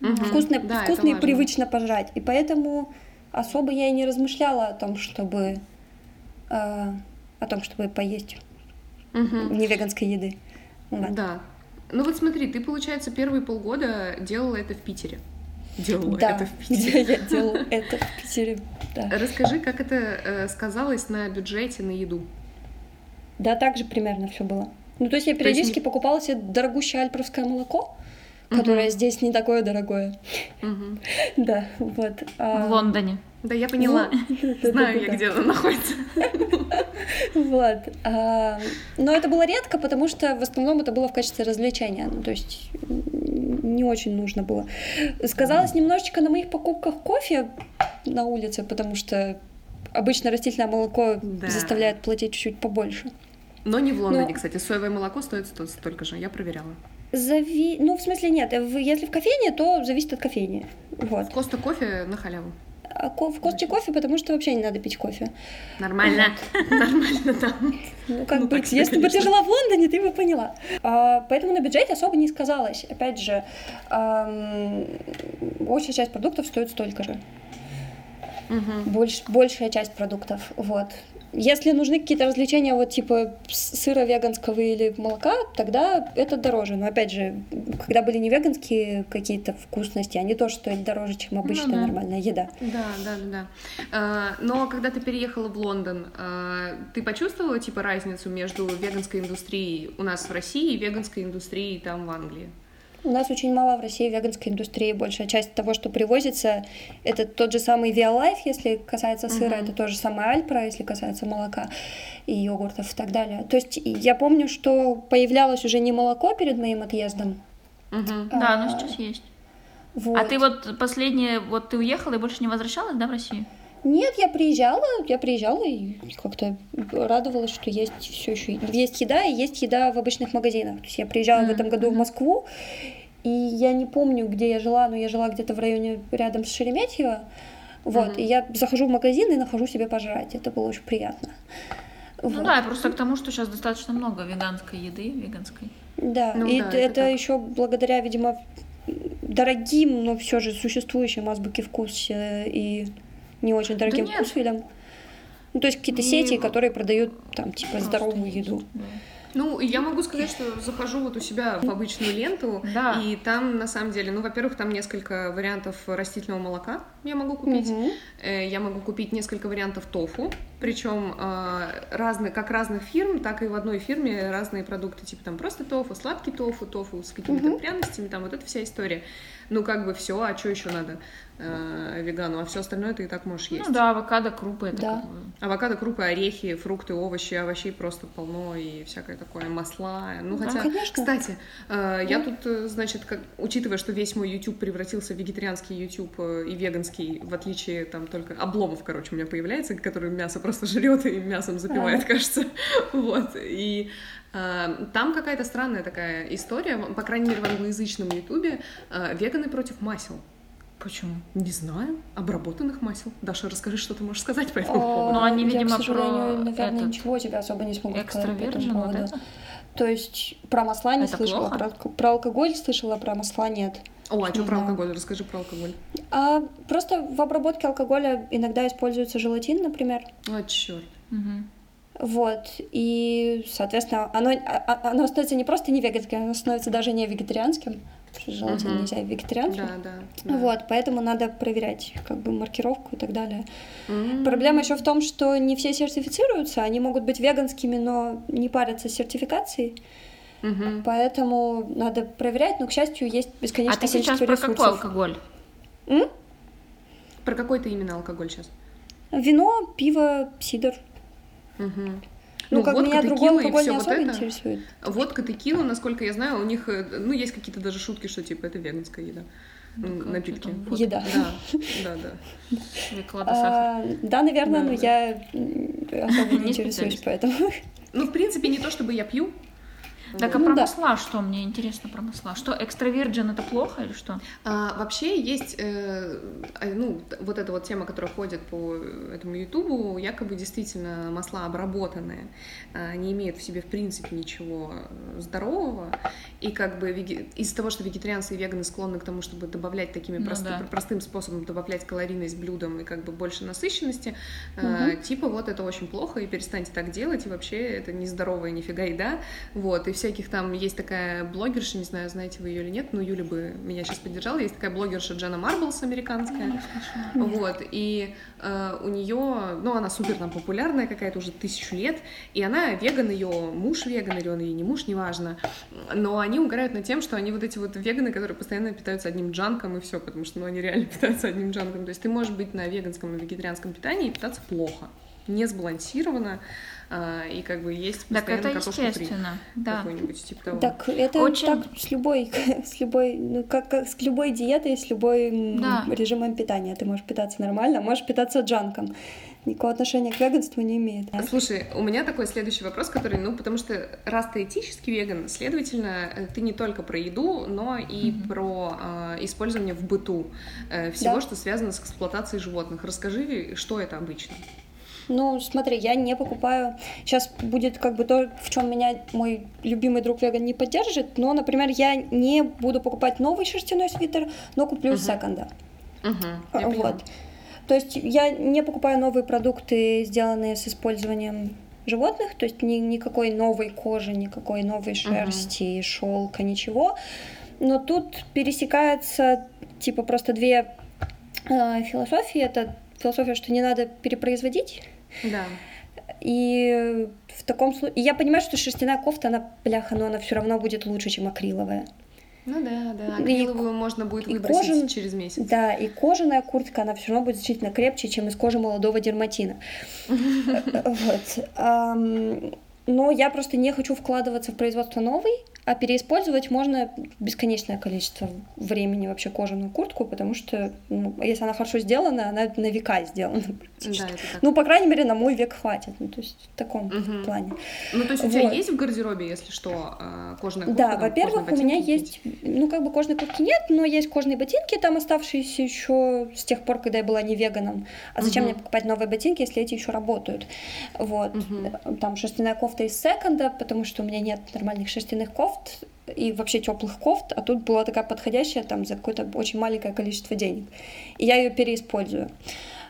Мгм. Вкусно, Да, вкусно и важно. привычно пожрать. И поэтому особо я и не размышляла о том, чтобы э, о том, чтобы поесть Мгм. невеганской еды. Вот. Да. Ну вот смотри, ты, получается, первые полгода делала это в Питере. Делала Да, это в [laughs] где Питере. я делала это в Питере. Да. Расскажи, как это э, сказалось на бюджете, на еду. Да, так же примерно все было. Ну, то есть я есть периодически не- покупала себе дорогущее альпровское молоко, которое Мгм. здесь не такое дорогое. Мгм. [laughs] Да, вот. а, В Лондоне. Да, я поняла. [laughs] Знаю я, где она находится. Вот. а, Но это было редко, потому что в основном это было в качестве развлечения. Ну, то есть не очень нужно было. Сказалось немножечко на моих покупках кофе на улице, потому что обычно растительное молоко заставляет платить чуть-чуть побольше. Но не в Лондоне, кстати. Соевое молоко стоит сто- столько же. Я проверяла. Зави... Ну, в смысле, нет. Если в кофейне, то зависит от кофейни. Вот. Коста кофе на халяву. А в Косте кофе, потому что вообще не надо пить кофе. Нормально. Нормально, да. Ну, как Ну, бы, так себе, если бы ты жила в Лондоне, ты бы поняла. А, поэтому на бюджете особо не сказалось. Опять же, большая часть продуктов стоит столько же. Мгм. Больш, большая часть продуктов, вот. Если нужны какие-то развлечения, вот типа сыра веганского или молока, тогда это дороже. Но опять же, когда были не веганские какие-то вкусности, они тоже стоят дороже, чем обычная да. нормальная еда. Да, да, да, да. А, Но когда ты переехала в Лондон, а, ты почувствовала типа разницу между веганской индустрией у нас в России и веганской индустрией там в Англии? У нас очень мало в России веганской индустрии. Большая часть того, что привозится, это тот же самый Violife, если касается сыра, Мгм. это то же самое Альпра, если касается молока и йогуртов и так далее. То есть я помню, что появлялось уже не молоко перед моим отъездом. Да, А, ну сейчас есть. Вот. А ты вот последнее, вот ты уехала и больше не возвращалась, да, в Россию? Нет, я приезжала, я приезжала и как-то радовалась, что есть все еще есть еда и есть еда в обычных магазинах. То есть я приезжала в Мгм, этом году в. Москву, и я не помню, где я жила, но я жила где-то в районе рядом с Шереметьево. Вот, Мгм. и я захожу в магазин и нахожу себе пожрать. Это было очень приятно. Ну Вот. да, я просто к тому, что сейчас достаточно много веганской еды, веганской. Да, Ну и да, это, это так. еще благодаря, видимо, дорогим, но все же существующим азбуке вкус и не очень дорогим нет. вкусвилям. Ну, то есть какие-то Не- сети, которые продают там типа Просто здоровую еду. да. Ну, я могу сказать, что захожу вот у себя в обычную ленту, Да. и там, на самом деле, ну, во-первых, там несколько вариантов растительного молока я могу купить. Э, Я могу купить несколько вариантов тофу, причем разные, как разных фирм, так и в одной фирме разные продукты, типа там просто тофу, сладкий тофу, тофу с какими-то Мгм. пряностями, там вот эта вся история. Ну, как бы все, а что еще надо э, вегану, а все остальное ты и так можешь есть. Ну да, авокадо, крупы, это Да. как бы... Авокадо, крупы, орехи, фрукты, овощи, овощей просто полно и всякое такое, масла. Ну, Да, хотя, конечно. кстати, э, я Да. тут, э, значит, как, учитывая, что весь мой YouTube превратился в вегетарианский YouTube э, и веганский, в отличие там только обломов, короче, у меня появляется, который мясо просто жрет и мясом запивает, Ага. кажется. [laughs] Вот. И э, там какая-то странная такая история, по крайней мере, в англоязычном Ютубе, э, веганы против масел. Почему? Не знаю. Обработанных масел. Даша, расскажи, что ты можешь сказать по этому А, поводу. Ну, они, я, видимо, к сожалению, про наверное, этот ничего тебе особо не смогу сказать по этому Экстравержен, вот поводу. это? То есть про масла не Это слышала, плохо? про, про алкоголь слышала, про масла нет. О, а что Не про алкоголь? Расскажи про алкоголь. А просто в обработке алкоголя иногда используется желатин, например. А, черт. Мгм. Вот, и, соответственно, оно, а- а- оно становится не просто не веганским, оно становится даже не вегетарианским. потому что Желатин Мгм. нельзя вегетарианцу. Да, да. да. Вот, поэтому надо проверять как бы маркировку и так далее. М. Проблема еще в том, что не все сертифицируются, они могут быть веганскими, но не парятся с сертификацией, Мгм. поэтому надо проверять, но, к счастью, есть А бесконечное ты сейчас про ресурсов. какой алкоголь? М? Про какой ты именно алкоголь сейчас? Вино, пиво, сидр. Мгм. Ну, как водка, меня другой алкоголь не вот особо это. интересует. Водка, текила, насколько я знаю, у них, э, ну, есть какие-то даже шутки, что, типа, это веганская еда. Ну, Напитки. вот, Еда. Да, да, да. Сахар. А, да, наверное, Да, но да. я особо [laughs] не интересуюсь, специалист. Ну, поэтому. в принципе, не то, чтобы я пью. Так, а Вот. про Ну да. масла что? Мне интересно про масла. Что, экстравирджин это плохо или что? А, вообще есть, э, а, ну, вот эта вот тема, которая ходит по этому Ютубу, якобы действительно масла обработанные, а, не имеют в себе в принципе ничего э, здорового, и как бы веге- из-за того, что вегетарианцы и веганы склонны к тому, чтобы добавлять такими Ну просты- да. простым способом добавлять калорийность блюдам и как бы больше насыщенности, э, Мгм. типа вот это очень плохо, и перестаньте так делать, и вообще это нездоровая нифига еда, вот, и всяких там есть такая блогерша, не знаю, знаете вы ее или нет, но Юля бы меня сейчас поддержала, есть такая блогерша Джена Марблс американская, вот, и э, у нее, ну, она супер там популярная какая-то уже тысячу лет, и она веган, ее муж веган, или он ей не муж, неважно, но они угорают над тем, что они вот эти вот веганы, которые постоянно питаются одним джанком и все, потому что, ну, они реально [laughs] питаются одним джанком, то есть ты можешь быть на веганском и вегетарианском питании и питаться плохо, не сбалансированно, и как бы есть Так постоянно это картошку фри естественно, да. какой-нибудь типа того. Так это Очень- так с любой, [laughs] с любой, ну как, как с любой диетой, с любой Да. режимом питания. Ты можешь питаться нормально, а можешь питаться джанком. Никакого отношения к веганству не имеет. Слушай, у меня такой следующий вопрос, который, ну, потому что раз ты этический веган, следовательно, э, ты не только про еду, но и Мгм. про э, использование в быту э, всего, Да. что связано с эксплуатацией животных. Расскажи, что это обычно? Ну, смотри, я не покупаю. Сейчас будет как бы то, в чем меня мой любимый друг веган не поддержит. Но, например, я не буду покупать новый шерстяной свитер, но куплю Мгм. секонда. Поняла. Вот. То есть я не покупаю новые продукты, сделанные с использованием животных, то есть ни, никакой новой кожи, никакой новой шерсти, uh-huh. шелка, ничего. Но тут пересекается типа просто две э, философии. Это философия, что не надо перепроизводить. Да. И в таком случае... Я понимаю, что шерстяная кофта, она, бляха, но она все равно будет лучше, чем акриловая. Ну да, да. Акриловую и, можно будет выбросить кожан, через месяц. Да, и кожаная куртка, она все равно будет значительно крепче, чем из кожи молодого дерматина. [laughs] Вот. Но я просто не хочу вкладываться в производство новой, а переиспользовать можно бесконечное количество времени вообще кожаную куртку, потому что, ну, если она хорошо сделана, она на века сделана [laughs] практически. Да, ну, по крайней мере, на мой век хватит. Ну, то есть в таком угу. плане. Ну, то есть у вот. тебя есть в гардеробе, если что, а, кожаная куртка? Да, во-первых, у меня есть, ну, как бы кожной куртки нет, но есть кожные ботинки, там оставшиеся еще с тех пор, когда я была не веганом. А зачем угу. мне покупать новые ботинки, если эти еще работают? Вот. Угу. Там шерстяная кофта из секонда, потому что у меня нет нормальных шерстяных кофт, кофт и вообще теплых кофт, а тут была такая подходящая там за какое-то очень маленькое количество денег. И я ее переиспользую.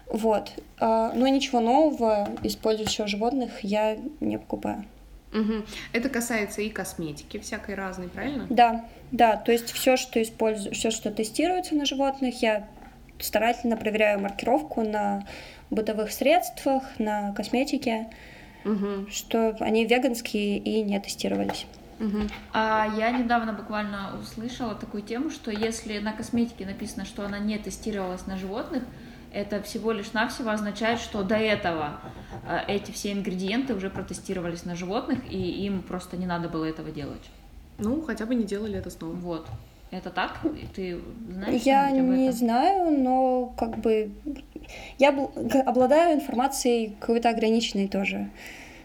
Вот. А, но ничего нового, использующего животных, я не покупаю. Угу. Это касается и косметики всякой разной, правильно? Да, да. То есть все, что использую, все, что тестируется на животных, я старательно проверяю маркировку на бытовых средствах, на косметике, угу. что они веганские и не тестировались. Угу. А я недавно буквально услышала такую тему, что если на косметике написано, что она не тестировалась на животных, это всего лишь навсего означает, что до этого э, эти все ингредиенты уже протестировались на животных, и им просто не надо было этого делать. Ну, хотя бы не делали это снова. Вот. Это так? Ты знаешь? Я не знаю, но как бы я обладаю информацией какой-то ограниченной тоже.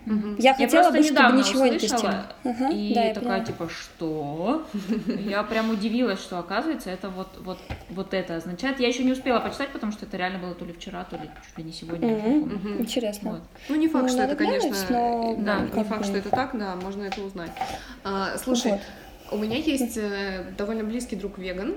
Угу. Я хотела я бы, чтобы ничего не тестировала. Ага, и да, такая, типа, что? [laughs] Я прям удивилась, что, оказывается, это вот, вот, вот это означает. Я еще не успела почитать, потому что это реально было то ли вчера, то ли чуть ли не сегодня. Угу. Интересно. Вот. Ну, не факт, ну, что это, конечно, но... да, не факт, что это так, да, можно это узнать. А, слушай, вот. у меня есть э, довольно близкий друг веган,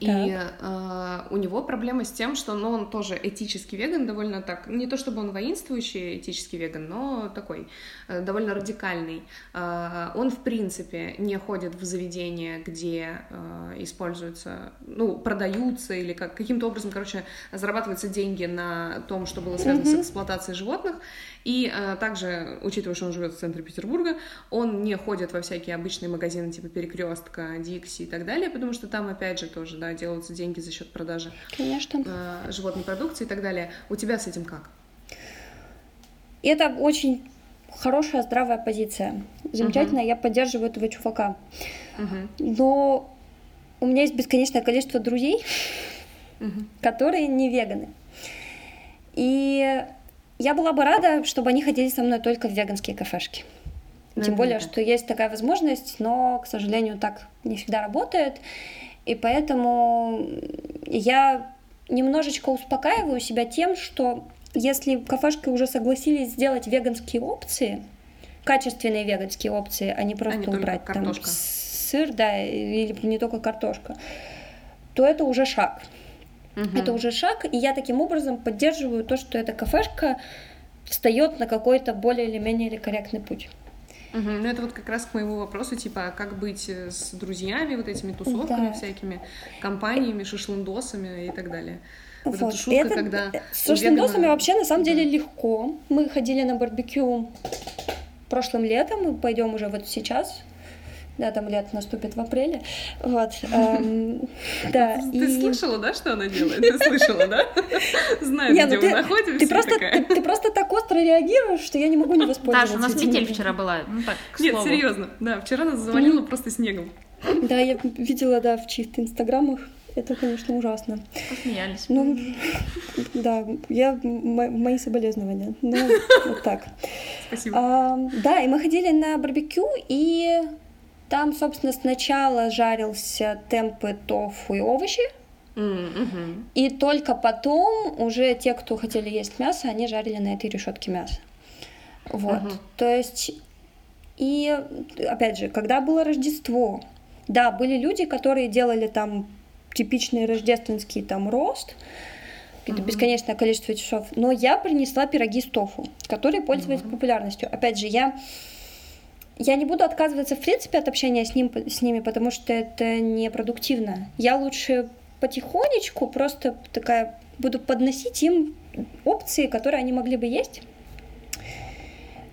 и э, у него проблема с тем, что ну, он тоже этический веган, довольно так, не то чтобы он воинствующий этический веган, но такой э, довольно радикальный. Э, он, в принципе, не ходит в заведения, где э, используются, ну, продаются или как, каким-то образом, короче, зарабатываются деньги на том, что было связано mm-hmm. с эксплуатацией животных. И э, также, учитывая, что он живет в центре Петербурга, он не ходит во всякие обычные магазины типа Перекрестка, Дикси и так далее, потому что там, опять же, тоже, да, делаются деньги за счет продажи Конечно. Э, животной продукции и так далее. У тебя с этим как? Это очень хорошая, здравая позиция. Замечательно, uh-huh. я поддерживаю этого чувака. Uh-huh. Но у меня есть бесконечное количество друзей, uh-huh. которые не веганы. И я была бы рада, чтобы они ходили со мной только в веганские кафешки. Тем более, что есть такая возможность, но, к сожалению, так не всегда работает. И поэтому я немножечко успокаиваю себя тем, что если кафешки уже согласились сделать веганские опции, качественные веганские опции, а не просто а убрать там сыр, да, или не только картошка, то это уже шаг. Угу. Это уже шаг, и я таким образом поддерживаю то, что эта кафешка встает на какой-то более или менее корректный путь. Угу. Ну, это вот как раз к моему вопросу, типа, а как быть э, с друзьями, вот этими тусовками да. всякими, компаниями, шашлындосами и так далее. Вот, вот. эта шутка, это, когда... Э, с шашлындосами вегана... вообще, на самом деле, легко. Мы ходили на барбекю прошлым летом, мы пойдем уже вот сейчас, да, там лет наступит в апреле. Вот. [laughs] Эм, да. Ты и... слышала, да, что она делает? Ты слышала, да? [laughs] Знает, не, ну где ты, мы находимся. Ты просто, ты, ты просто так остро реагируешь, что я не могу не воспользоваться. Даша, у нас метель вчера была. Ну, так, Нет, серьезно. Да, вчера нас завалило mm. просто снегом. Да, я видела, да, в чьих-то инстаграмах. Это, конечно, ужасно. Посмеялись. Ну, да, я, мои соболезнования. Ну, вот так. [laughs] Спасибо. А, да, и мы ходили на барбекю, и там, собственно, сначала жарился темпы тофу и овощи, Mm-hmm. И только потом уже те, кто хотели есть мясо, они жарили на этой решетке мясо. Вот. Mm-hmm. То есть, и опять же, когда было Рождество, да, были люди, которые делали там типичный рождественский там рост, это бесконечное количество часов. Но я принесла пироги с тофу, которые пользовались Мгм. популярностью. Опять же, я я не буду отказываться в принципе от общения с, ним, с ними, потому что это непродуктивно. Я лучше потихонечку просто такая буду подносить им опции, которые они могли бы есть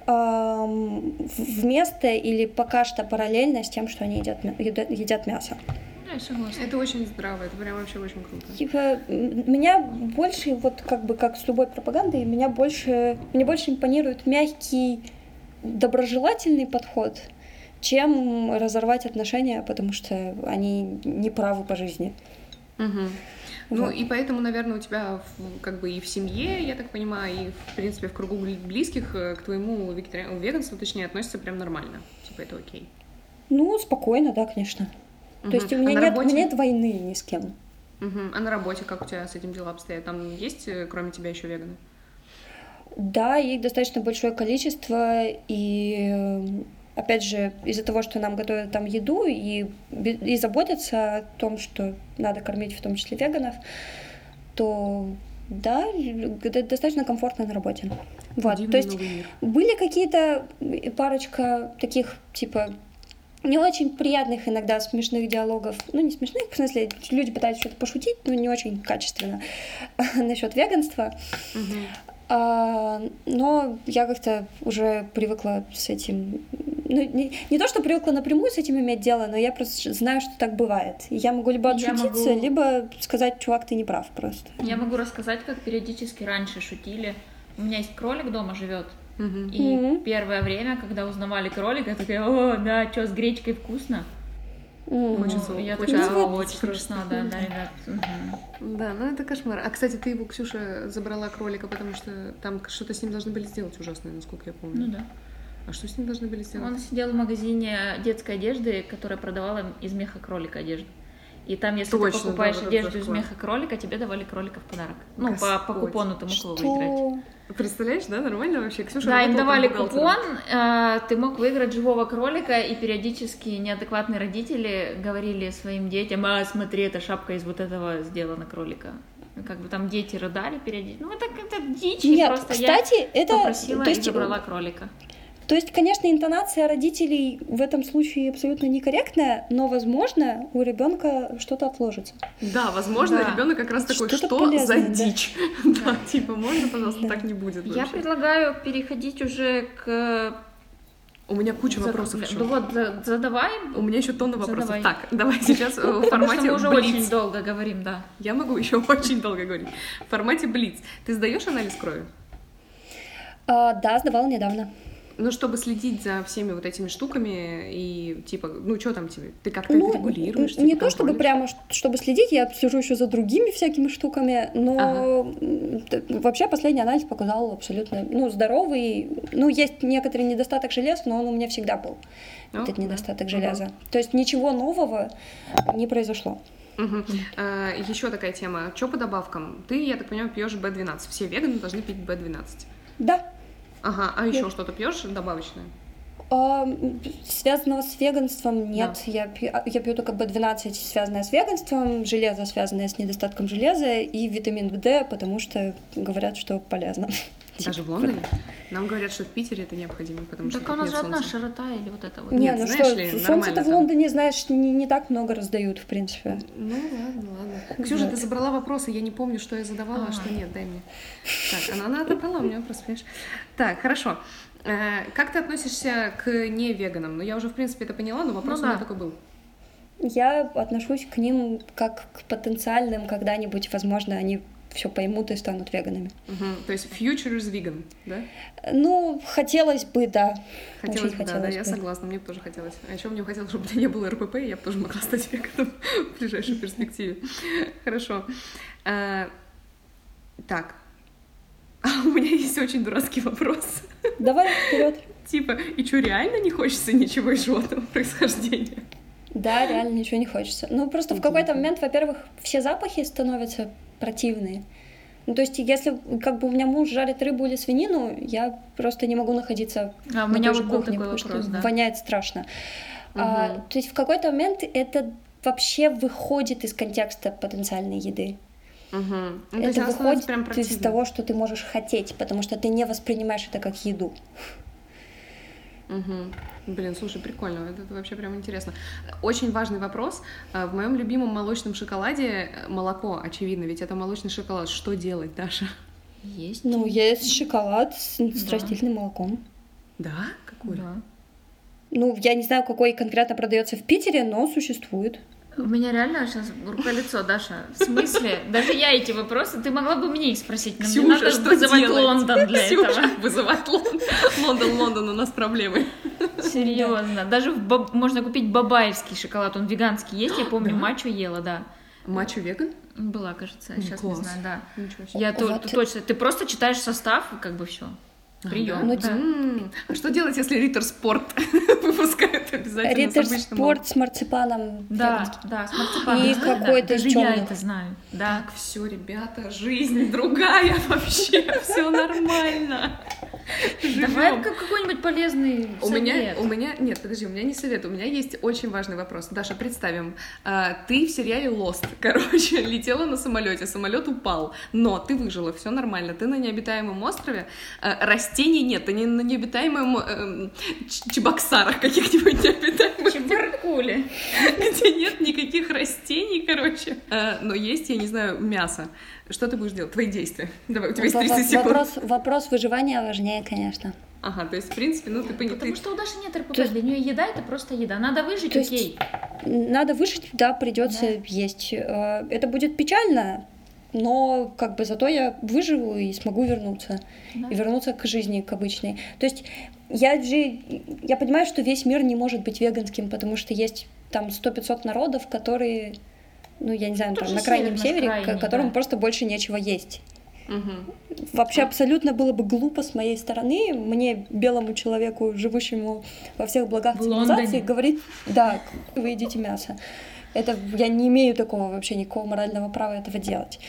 вместо или пока что параллельно с тем, что они едят, едят, едят мясо. Да, я согласна. Это очень здраво, это прям вообще очень круто. Типа, меня больше, вот как бы как с любой пропагандой, меня больше, мне больше импонирует мягкий, доброжелательный подход, чем разорвать отношения, потому что они не правы по жизни. Мгм. Ну Вот. и поэтому, наверное, у тебя как бы и в семье, я так понимаю, и в принципе в кругу бли- близких э, к твоему вегетари- веганству, точнее, относятся прям нормально. Типа это окей. Ну, спокойно, да, конечно. Мгм. То есть у А меня на нет, работе? у меня нет войны ни с кем. Мгм. А на работе как у тебя с этим дела обстоят? Там есть, э, кроме тебя, еще веганы? Да, их достаточно большое количество, и э, опять же, из-за того, что нам готовят там еду и, и заботятся о том, что надо кормить в том числе веганов, то да, достаточно комфортно на работе. Вот, Дивный то есть были какие-то э, парочка таких, типа, не очень приятных иногда смешных диалогов. Ну, не смешных, в смысле, люди пытаются что-то пошутить, но не очень качественно [laughs] насчет веганства. Мгм. А, но я как-то уже привыкла с этим. Ну, не, не то, что привыкла напрямую с этим иметь дело, но я просто знаю, что так бывает. И я могу либо отшутиться, могу- либо сказать, чувак, ты не прав просто. Я могу рассказать, как периодически раньше шутили. У меня есть кролик дома живет. Мгм. И Мгм. первое время, когда узнавали кролика, я такая, о, да, что, с гречкой вкусно? М. Очень Ну, сл- я очень такая, «О, сладко очень просто». смешно, да, да, ребят. Да, ну это кошмар. А, кстати, ты его, Ксюша, забрала кролика, потому что там что-то с ним должны были сделать ужасное, насколько я помню. Ну да. А что с ним должны были сделать? Он сидел в магазине детской одежды, которая продавала из меха кролика одежду. И там, если Точно, ты покупаешь да, вот одежду из меха кролика, тебе давали кролика в подарок. Ну, по, по купону ты мог его выиграть. Что? Представляешь, да, нормально вообще? Ксюша Да, им давали купон, э, ты мог выиграть живого кролика, и периодически неадекватные родители говорили своим детям, а, смотри, эта шапка из вот этого сделана кролика. И Как бы там дети рыдали периодически. Ну, это, это дичь, и Нет, просто я кстати, это... попросила то и есть, забрала кролика. То есть, конечно, интонация родителей в этом случае абсолютно некорректная, но, возможно, у ребенка что-то отложится. Да, возможно, Да. ребенок как раз такой, что полезное, за да. дичь? [laughs] Да, типа, можно, пожалуйста, Да. так не будет Я вообще. предлагаю переходить уже к... У меня куча за- вопросов Да еще. вот, за- задавай. У меня еще тонна вопросов. Задавай. Так, давай сейчас э, в Потому что формате мы уже блиц. очень долго говорим, да. Я могу еще [laughs] очень долго говорить. В формате блиц. Ты сдаешь анализ крови? А, да, сдавала недавно. Ну, чтобы следить за всеми вот этими штуками и типа, ну, что там тебе? Ты как-то Ну, это регулируешь? не типа, то чтобы контролишь? прямо, чтобы следить, я слежу еще за другими всякими штуками, но т- вообще последний анализ показал абсолютно, ну, здоровый. Ну, есть некоторый недостаток желез, но он у меня всегда был, Ну, этот да. недостаток железа. То есть ничего нового не произошло. Мгм. А, еще такая тема. Что по добавкам? Ты, я так понимаю, пьешь B12. Все веганы должны пить B12. Да, Ага, а еще Да. что-то пьешь добавочное? А, связанного с веганством нет. Я, пью, а, я пью только B12, связанное с веганством, железо, связанное с недостатком железа, и витамин D, потому что говорят, что полезно. Даже в Лондоне? Нам говорят, что в Питере это необходимо, потому что Так у нас нет же одна широта или вот это вот. Не, Нет, ну знаешь что, ли, солнце-то нормально в. Лондоне, знаешь, не, не так много раздают, в принципе. Ну ладно, ладно. Ксюша, Вот. ты забрала вопросы, я не помню, что я задавала, а что Ага. нет, дай мне. Так, она, она отобрала у меня вопрос, понимаешь? Так, хорошо. Э, Как ты относишься к невеганам? Ну, я уже, в принципе, это поняла, но вопрос Ну у меня да. такой был. Я отношусь к ним как к потенциальным, когда-нибудь, возможно, они все поймут и станут веганами. Мгм. То есть future is vegan, да? Ну, хотелось бы, да. Хотелось Очень бы, да, да, хотелось я бы. согласна, мне бы тоже хотелось. А еще мне бы хотелось, чтобы у меня не было РПП, и я бы тоже могла стать веганом [laughs] в ближайшей перспективе. Хорошо. А, Так. А у меня есть очень дурацкий вопрос. Давай вперед. Типа, и что, реально не хочется ничего из животного происхождения? Да, реально ничего не хочется. Ну, просто в какой-то момент, во-первых, все запахи становятся противные. Ну, то есть, если как бы у меня муж жарит рыбу или свинину, я просто не могу находиться А у меня вот кухне, такой потому вопрос, что да. воняет страшно. А, Мгм. то есть в какой-то момент это вообще выходит из контекста потенциальной еды. Угу. Ну, это выходит из того, что ты можешь хотеть, потому что ты не воспринимаешь это как еду. Угу. Блин, слушай, прикольно, это, это вообще прям интересно. Очень важный вопрос. А, в моем любимом молочном шоколаде э, молоко, очевидно, ведь это молочный шоколад. Что делать, Даша? Есть. Ну, есть шоколад с, с да. растительным молоком. Да? Какой? Да. Ну, я не знаю, какой конкретно продается в Питере, но существует. У меня реально сейчас рука-лицо, Даша. В смысле? Даже я эти вопросы, ты могла бы мне их спросить. Нам Ксюша, не надо что вызывать делать? Лондон для Ксюша, этого. вызывать Лондон. Лондон, Лондон, у нас проблемы. Серьезно. Даже баб... можно купить бабаевский шоколад, он веганский есть, я помню, [gasps] да? мачо ела, да. Мачо веган? Была, кажется, сейчас Класс. не знаю, да. Ничего себе. Я вот. точно. Ты просто читаешь состав, и как бы все. Прием. Ну, да. А что делать, если Риттер Спорт [laughs] выпускают обязательно Риттер Спорт с марципаном. Да, да, с марципаном. И какой-то Даже я это знаю. Да. Так, все, ребята, жизнь другая [laughs] вообще, все нормально. Давай какой-нибудь полезный у меня, у меня, нет, подожди, у меня не совет, у меня есть очень важный вопрос. Даша, представим, а, ты в сериале Lost, [laughs] короче, летела на самолете, самолет упал, но ты выжила, все нормально, ты на необитаемом острове, а, растений нет, ты не на необитаемом э, Чебоксарах каких-нибудь [laughs] необитаемых. Чебаркуле. [laughs] Где нет никаких растений, короче, а, но есть, я не знаю, мясо. Что ты будешь делать? Твои действия. Давай, у тебя есть 30 секунд. Вопрос, вопрос выживания важнее, конечно. Ага, то есть, в принципе, ну ты поняла. Потому что у Даши нет РПП, есть... для нее еда это просто еда. Надо выжить, то окей. Надо выжить, да, придется да. есть. Э, это будет печально, но как бы зато я выживу и смогу вернуться. Да. И вернуться к жизни, к обычной. То есть я же, я понимаю, что весь мир не может быть веганским, потому что есть там 100-500 народов, которые ну, я не знаю, там, на крайнем севере, крайний, которому да. просто больше нечего есть. Угу. Вообще абсолютно было бы глупо с моей стороны мне, белому человеку, живущему во всех благах в цивилизации, Лондоне. говорить, да, вы едите мясо. Это я не имею такого вообще никакого морального права этого делать.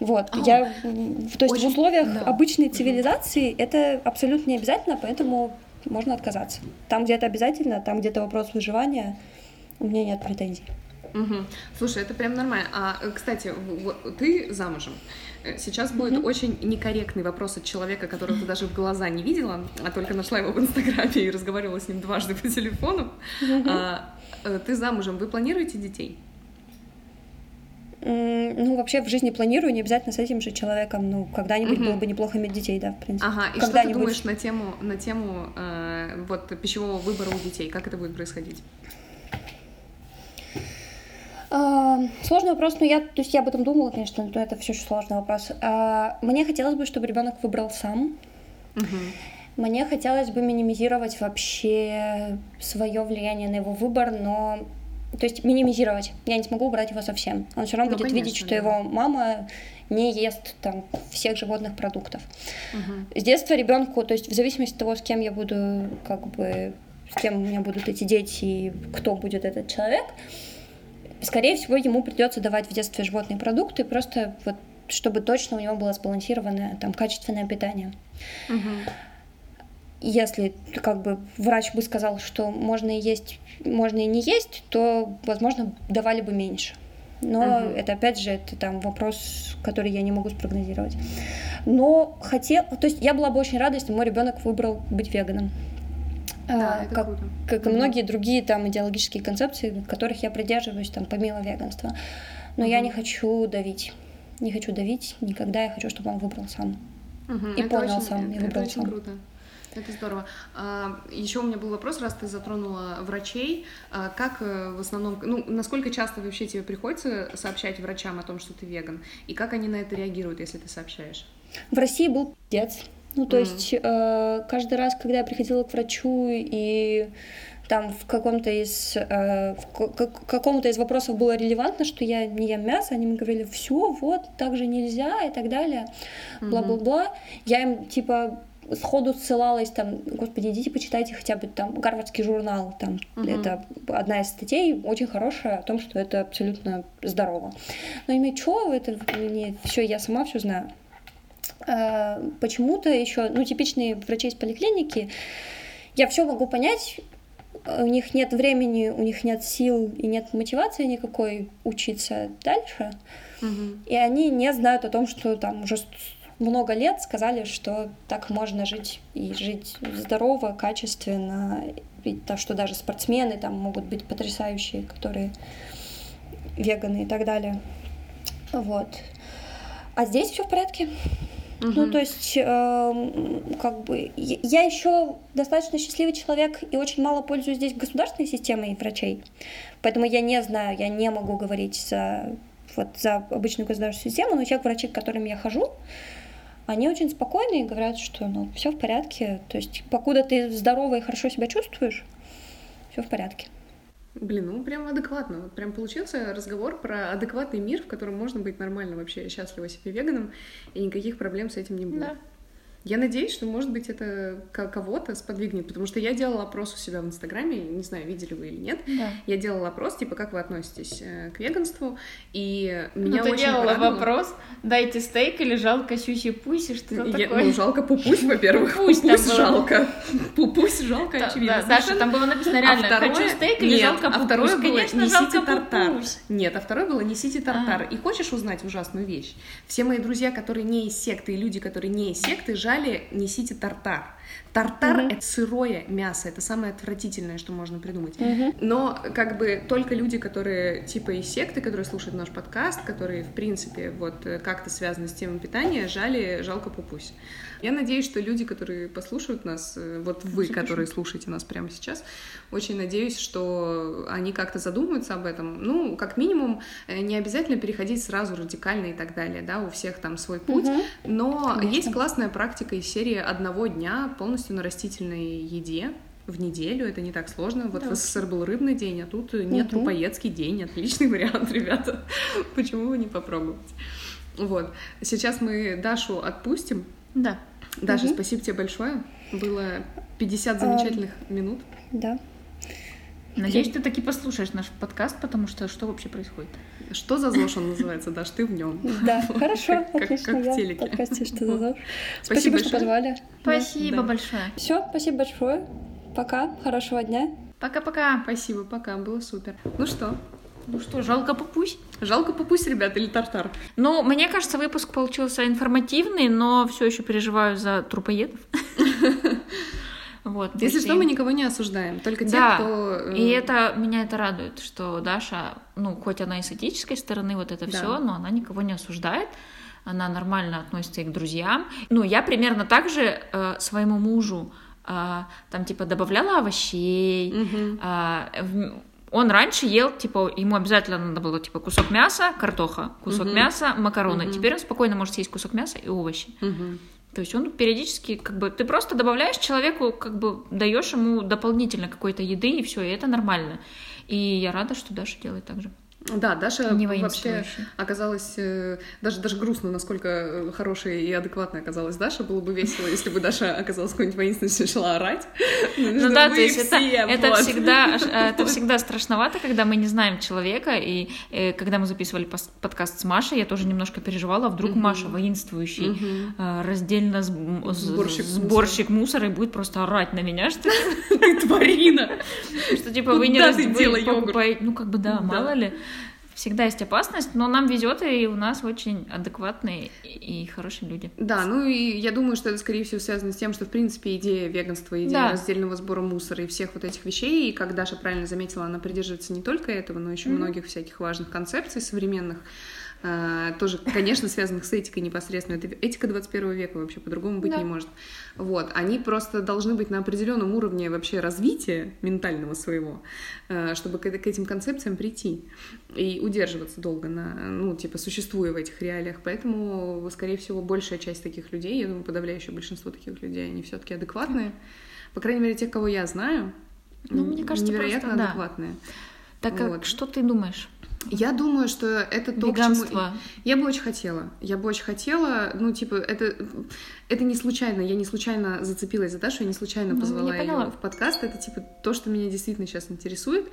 Вот, а, я, то есть очень, в условиях да. обычной цивилизации это абсолютно не обязательно, поэтому можно отказаться. Там, где это обязательно, там, где это вопрос выживания, у меня нет претензий. Угу. Слушай, это прям нормально. А, кстати, ты замужем. Э, сейчас будет угу. очень некорректный вопрос от человека, которого ты даже в глаза не видела, а только нашла его в Инстаграме и разговаривала с ним дважды по телефону. Угу. А, э, ты замужем, вы планируете детей? Ну, вообще в жизни планирую, не обязательно с этим же человеком. Ну, когда-нибудь угу. было бы неплохо иметь детей, да, в принципе. Ага, и что ты думаешь на тему, на тему э, вот пищевого выбора у детей? Как это будет происходить? А, сложный вопрос, но я, то есть я об этом думала, конечно, но это все еще сложный вопрос. А, мне хотелось бы, чтобы ребенок выбрал сам. Угу. Мне хотелось бы минимизировать вообще свое влияние на его выбор, но то есть минимизировать. Я не смогу убрать его совсем. Он все равно ну, будет конечно, видеть, что да. его мама не ест там всех животных продуктов. Угу. С детства ребенку, то есть в зависимости от того, с кем я буду, как бы, с кем у меня будут эти дети и кто будет этот человек, скорее всего, ему придется давать в детстве животные продукты, просто вот чтобы точно у него было сбалансированное там качественное питание. Угу. Если как бы врач бы сказал, что можно и есть, можно и не есть, то, возможно, давали бы меньше. Но угу. это опять же это там вопрос, который я не могу спрогнозировать. Но хотел, то есть я была бы очень рада, если мой ребенок выбрал быть веганом. Да, а, как, как и многие другие там идеологические концепции, которых я придерживаюсь там помимо веганства. Но угу. я не хочу давить. Не хочу давить никогда, я хочу, чтобы он выбрал сам. Угу. И это понял очень, сам, и это выбрал очень сам. круто. Это здорово. А, еще у меня был вопрос, раз ты затронула врачей, а, как э, в основном, ну, насколько часто вообще тебе приходится сообщать врачам о том, что ты веган, и как они на это реагируют, если ты сообщаешь? В России был пиздец. Ну, то mm. есть э, каждый раз, когда я приходила к врачу и там в каком-то из э, в каком-то из вопросов было релевантно, что я не ем мясо, они мне говорили, все, вот, так же нельзя и так далее, бла-бла-бла. Mm-hmm. Я им типа сходу ссылалась там, господи, идите почитайте хотя бы там Гарвардский журнал, там uh-huh. это одна из статей очень хорошая о том, что это абсолютно здорово. Но имею что, это не все, я сама все знаю. А, почему-то еще, ну, типичные врачи из поликлиники, я все могу понять, у них нет времени, у них нет сил и нет мотивации никакой учиться дальше. Мгм. И они не знают о том, что там уже много лет сказали, что так можно жить и жить здорово, качественно, и то, что даже спортсмены там могут быть потрясающие, которые веганы и так далее. Вот. А здесь все в порядке. Ну, Мгм. то есть, эм, как бы, я я еще достаточно счастливый человек и очень мало пользуюсь здесь государственной системой врачей. Поэтому я не знаю, я не могу говорить за, вот, за обычную государственную систему, но тех врачей, к которым я хожу, они очень спокойны и говорят, что ну, все в порядке. То есть, покуда ты здоровый и хорошо себя чувствуешь, все в порядке. Блин, ну прям адекватно. Вот прям получился разговор про адекватный мир, в котором можно быть нормально вообще счастливо себе веганом, и никаких проблем с этим не будет. Да. Я надеюсь, что, может быть, это ко- кого-то сподвигнет, потому что я делала опрос у себя в Инстаграме, не знаю, видели вы или нет. Да. Я делала опрос, типа, как вы относитесь э, к веганству, и меня ну, ты очень делала порадовало- вопрос, дайте стейк или жалко сюси пуси, что Я- такое? ну, жалко пупусь, во-первых. [laughs] Пупусь жалко. Пупусь жалко, Да, очевидно. да, Даша, там было написано реально, А второе- хочу стейк или Нет, жалко а пупусь? второе было Конечно, «Несите тартар». пупусь. Нет, а второе было «Несите тартар». А. И хочешь узнать ужасную вещь? Все мои друзья, которые не из секты, и люди, которые не из секты, жали «Несите тартар». Тартар Мгм. — это сырое мясо, это самое отвратительное, что можно придумать. Мгм. Но как бы только люди, которые типа из секты, которые слушают наш подкаст, которые в принципе вот э, как-то связаны с темой питания, жали жалко пупусь. Я надеюсь, что люди, которые послушают нас, э, вот вы, Запишем. которые слушаете нас прямо сейчас, очень надеюсь, что они как-то задумаются об этом. Ну, как минимум, э, не обязательно переходить сразу радикально и так далее, да, у всех там свой путь. Мгм. Но Конечно. есть классная практика из серии одного дня полностью на растительной еде в неделю. Это не так сложно. Вот Да, в СССР был рыбный день, а тут нет Мгм. трупоедский день. Отличный [laughs] вариант, ребята. Почему бы не попробовать? Вот. Сейчас мы Дашу отпустим. Да. Даша, Мгм. спасибо тебе большое. Было 50 А, замечательных минут. Да. Надеюсь, ты таки послушаешь наш подкаст, потому что что вообще происходит? Что за ЗОЖ он называется, Даш? Ты в нем. Да, хорошо, Как- как- отлично. как в телеке. в подкасте что за ЗОЖ. Спасибо Спасибо, что большое. позвали. Спасибо Да. большое. Все, спасибо большое. Пока, хорошего дня. Пока-пока. Спасибо, пока, было супер. Ну что, Ну что, жалко пупусь? жалко пупусь, ребят, или тартар? Ну, мне кажется, выпуск получился информативный, но все еще переживаю за трупоедов. Вот, Если пусть что, мы никого не осуждаем, только те, Да, кто... э, И это меня это радует, что Даша, ну, хоть она и с этической стороны вот это Да. все, но она никого не осуждает. Она нормально относится и к друзьям. Ну, я примерно так же э, своему мужу э, там типа добавляла овощей. А, в- он раньше ел, типа, ему обязательно надо было, типа, кусок мяса, картоха, кусок Мгм. мяса, макароны. Мгм. Теперь он спокойно может съесть кусок мяса и овощи. Мгм. То есть он периодически, как бы, ты просто добавляешь человеку, как бы, даешь ему дополнительно какой-то еды, и все, и это нормально. И я рада, что Даша делает так же. Да, Даша Не вообще оказалась... э, даже, даже грустно, насколько э, хорошая и адекватная оказалась Даша. Было бы весело, если бы Даша оказалась какой-нибудь воинственной, начала орать. [laughs] Ну да, то есть это, это, всегда, э, это [laughs] всегда страшновато, когда мы не знаем человека, и когда мы записывали подкаст с Машей, я тоже немножко переживала, а вдруг. Маша воинствующий, раздельно Сборщик мусора. и будет просто орать на меня, что, [laughs] Ты тварина! что типа вы не Куда раз- ты вы дела йогурт? покупаете, ну как бы Да. мало ли. Всегда есть опасность, но нам везет, и у нас очень адекватные и хорошие люди. Да, ну и я думаю, что это, скорее всего, связано с тем, что, в принципе, идея веганства, идея Да. раздельного сбора мусора и всех вот этих вещей, и, как Даша правильно заметила, она придерживается не только этого, но еще Мгм. многих всяких важных концепций современных, тоже, конечно, связанных с этикой непосредственно. Это этика 21 века вообще по-другому быть Да. не может. Вот, они просто должны быть на определенном уровне вообще развития ментального своего, э, чтобы к, этим концепциям прийти и удерживаться долго на, ну, типа, существуя в этих реалиях. Поэтому, скорее всего, большая часть таких людей, я думаю, подавляющее большинство таких людей, они все-таки адекватные. По крайней мере, те, кого я знаю, Ну, мне кажется, невероятно просто, да. адекватные. Так как, Вот. что ты думаешь? Я думаю, что это то, к чему... Веганство. Я бы очень хотела. Я бы очень хотела. Ну, типа, это, это не случайно. Я не случайно зацепилась за Дашу, я не случайно Ну, позвала поняла. ее в подкаст. Это, типа, то, что меня действительно сейчас интересует.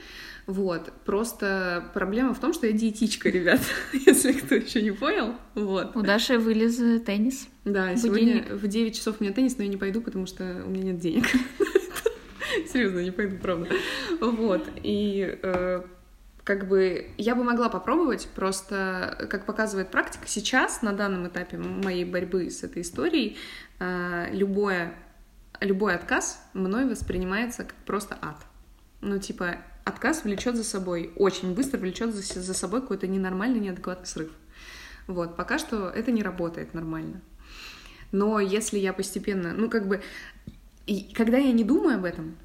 Вот. Просто проблема в том, что я диетичка, ребят. [laughs] Если кто еще не понял. Вот. У Даши вылез э, теннис. Да, Будильник. сегодня в 9 часов у меня теннис, но я не пойду, потому что у меня нет денег. [laughs] Серьезно, не пойду, правда. Вот. И э, как бы я бы могла попробовать, просто, как показывает практика, сейчас, на данном этапе моей борьбы с этой историей, э, любое, любой отказ мной воспринимается как просто ад. Ну, типа, отказ влечет за собой, очень быстро влечет за, за собой какой-то ненормальный, неадекватный срыв. Вот, пока что это не работает нормально. Но если я постепенно, ну, как бы, и когда я не думаю об этом,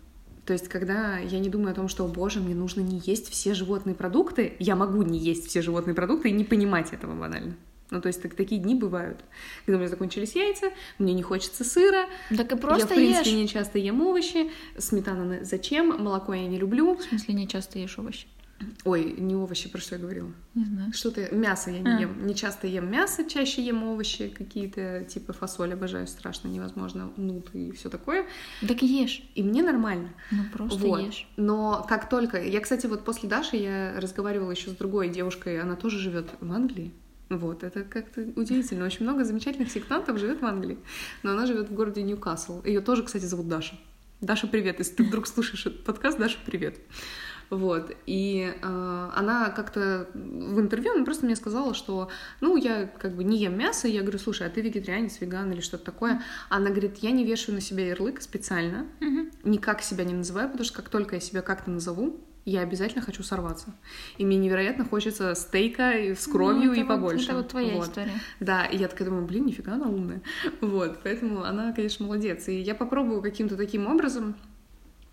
то есть, когда я не думаю о том, что, о боже, мне нужно не есть все животные продукты, я могу не есть все животные продукты и не понимать этого банально. Ну, то есть так, такие дни бывают, когда у меня закончились яйца, мне не хочется сыра. Так и просто Я, в принципе, ешь. не часто ем овощи. Сметана на- зачем? Молоко я не люблю. В смысле, не часто ешь овощи? Ой, не овощи, про что я говорила? Не знаю. Что-то... Мясо я не А. ем. Не часто ем мясо, чаще ем овощи какие-то, типа фасоль обожаю, страшно, невозможно, нут и все такое. Так ешь. И мне нормально. Ну, просто Вот. ешь. Но как только... Я, кстати, вот после Даши я разговаривала еще с другой девушкой, она тоже живет в Англии. Вот, это как-то удивительно. Очень много замечательных сектантов живет в Англии. Но она живет в городе Ньюкасл. Ее тоже, кстати, зовут Даша. Даша, привет. Если ты вдруг слушаешь этот подкаст, Даша, привет. Вот. И э, она как-то в интервью, она просто мне сказала, что, ну, я как бы не ем мясо. Я говорю, слушай, а ты вегетарианец, веган или что-то такое? Она говорит, я не вешаю на себя ярлык специально, никак себя не называю, потому что как только я себя как-то назову, я обязательно хочу сорваться. И мне невероятно хочется стейка с кровью Ну, и вот- побольше. это вот твоя Вот. история. Да, и я такая думаю, блин, нифига она умная. [laughs] Вот, поэтому она, конечно, молодец. И я попробую каким-то таким образом.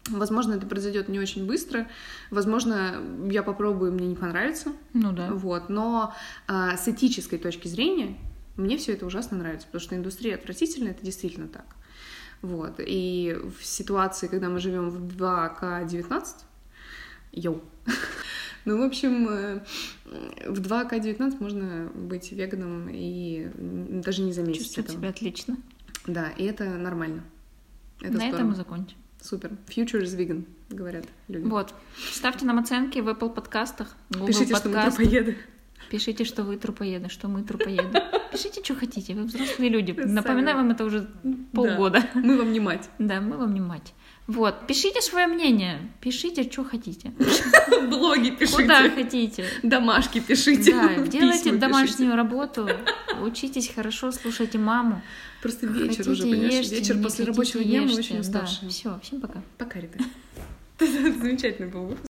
Возможно, это произойдет не очень быстро. Возможно, я попробую, мне не понравится. Ну да. Вот. Но а, с этической точки зрения мне все это ужасно нравится, потому что индустрия отвратительная, это действительно так. Вот. И в ситуации, когда мы живем в 2К19, йоу. [laughs] Ну, в общем, э, в 2К19 можно быть веганом и даже не заметить Чувствую этого. себя отлично. Да, и это нормально. Это На здорово. этом мы закончим. Супер. Future is vegan, говорят люди. Вот. Ставьте нам оценки в Apple подкастах, Google Пишите, что мы трупоеды. Пишите, что вы трупоеды, что мы трупоеды. Пишите, что хотите. Вы взрослые люди. Напоминаю вам это уже полгода. Мы вам не мать. [laughs] Да, мы вам не мать. Вот. Пишите свое мнение. Пишите, что хотите. [laughs] Блоги пишите. Куда хотите. Домашки пишите. Да, [laughs] делайте домашнюю работу, учитесь хорошо, слушайте маму. Просто вечер Хотите, уже, понимаешь? ешьте, вечер после хотите, рабочего дня мы очень Да, уставшие. все, всем пока. Пока, ребят. [laughs] [laughs] Замечательный был выпуск.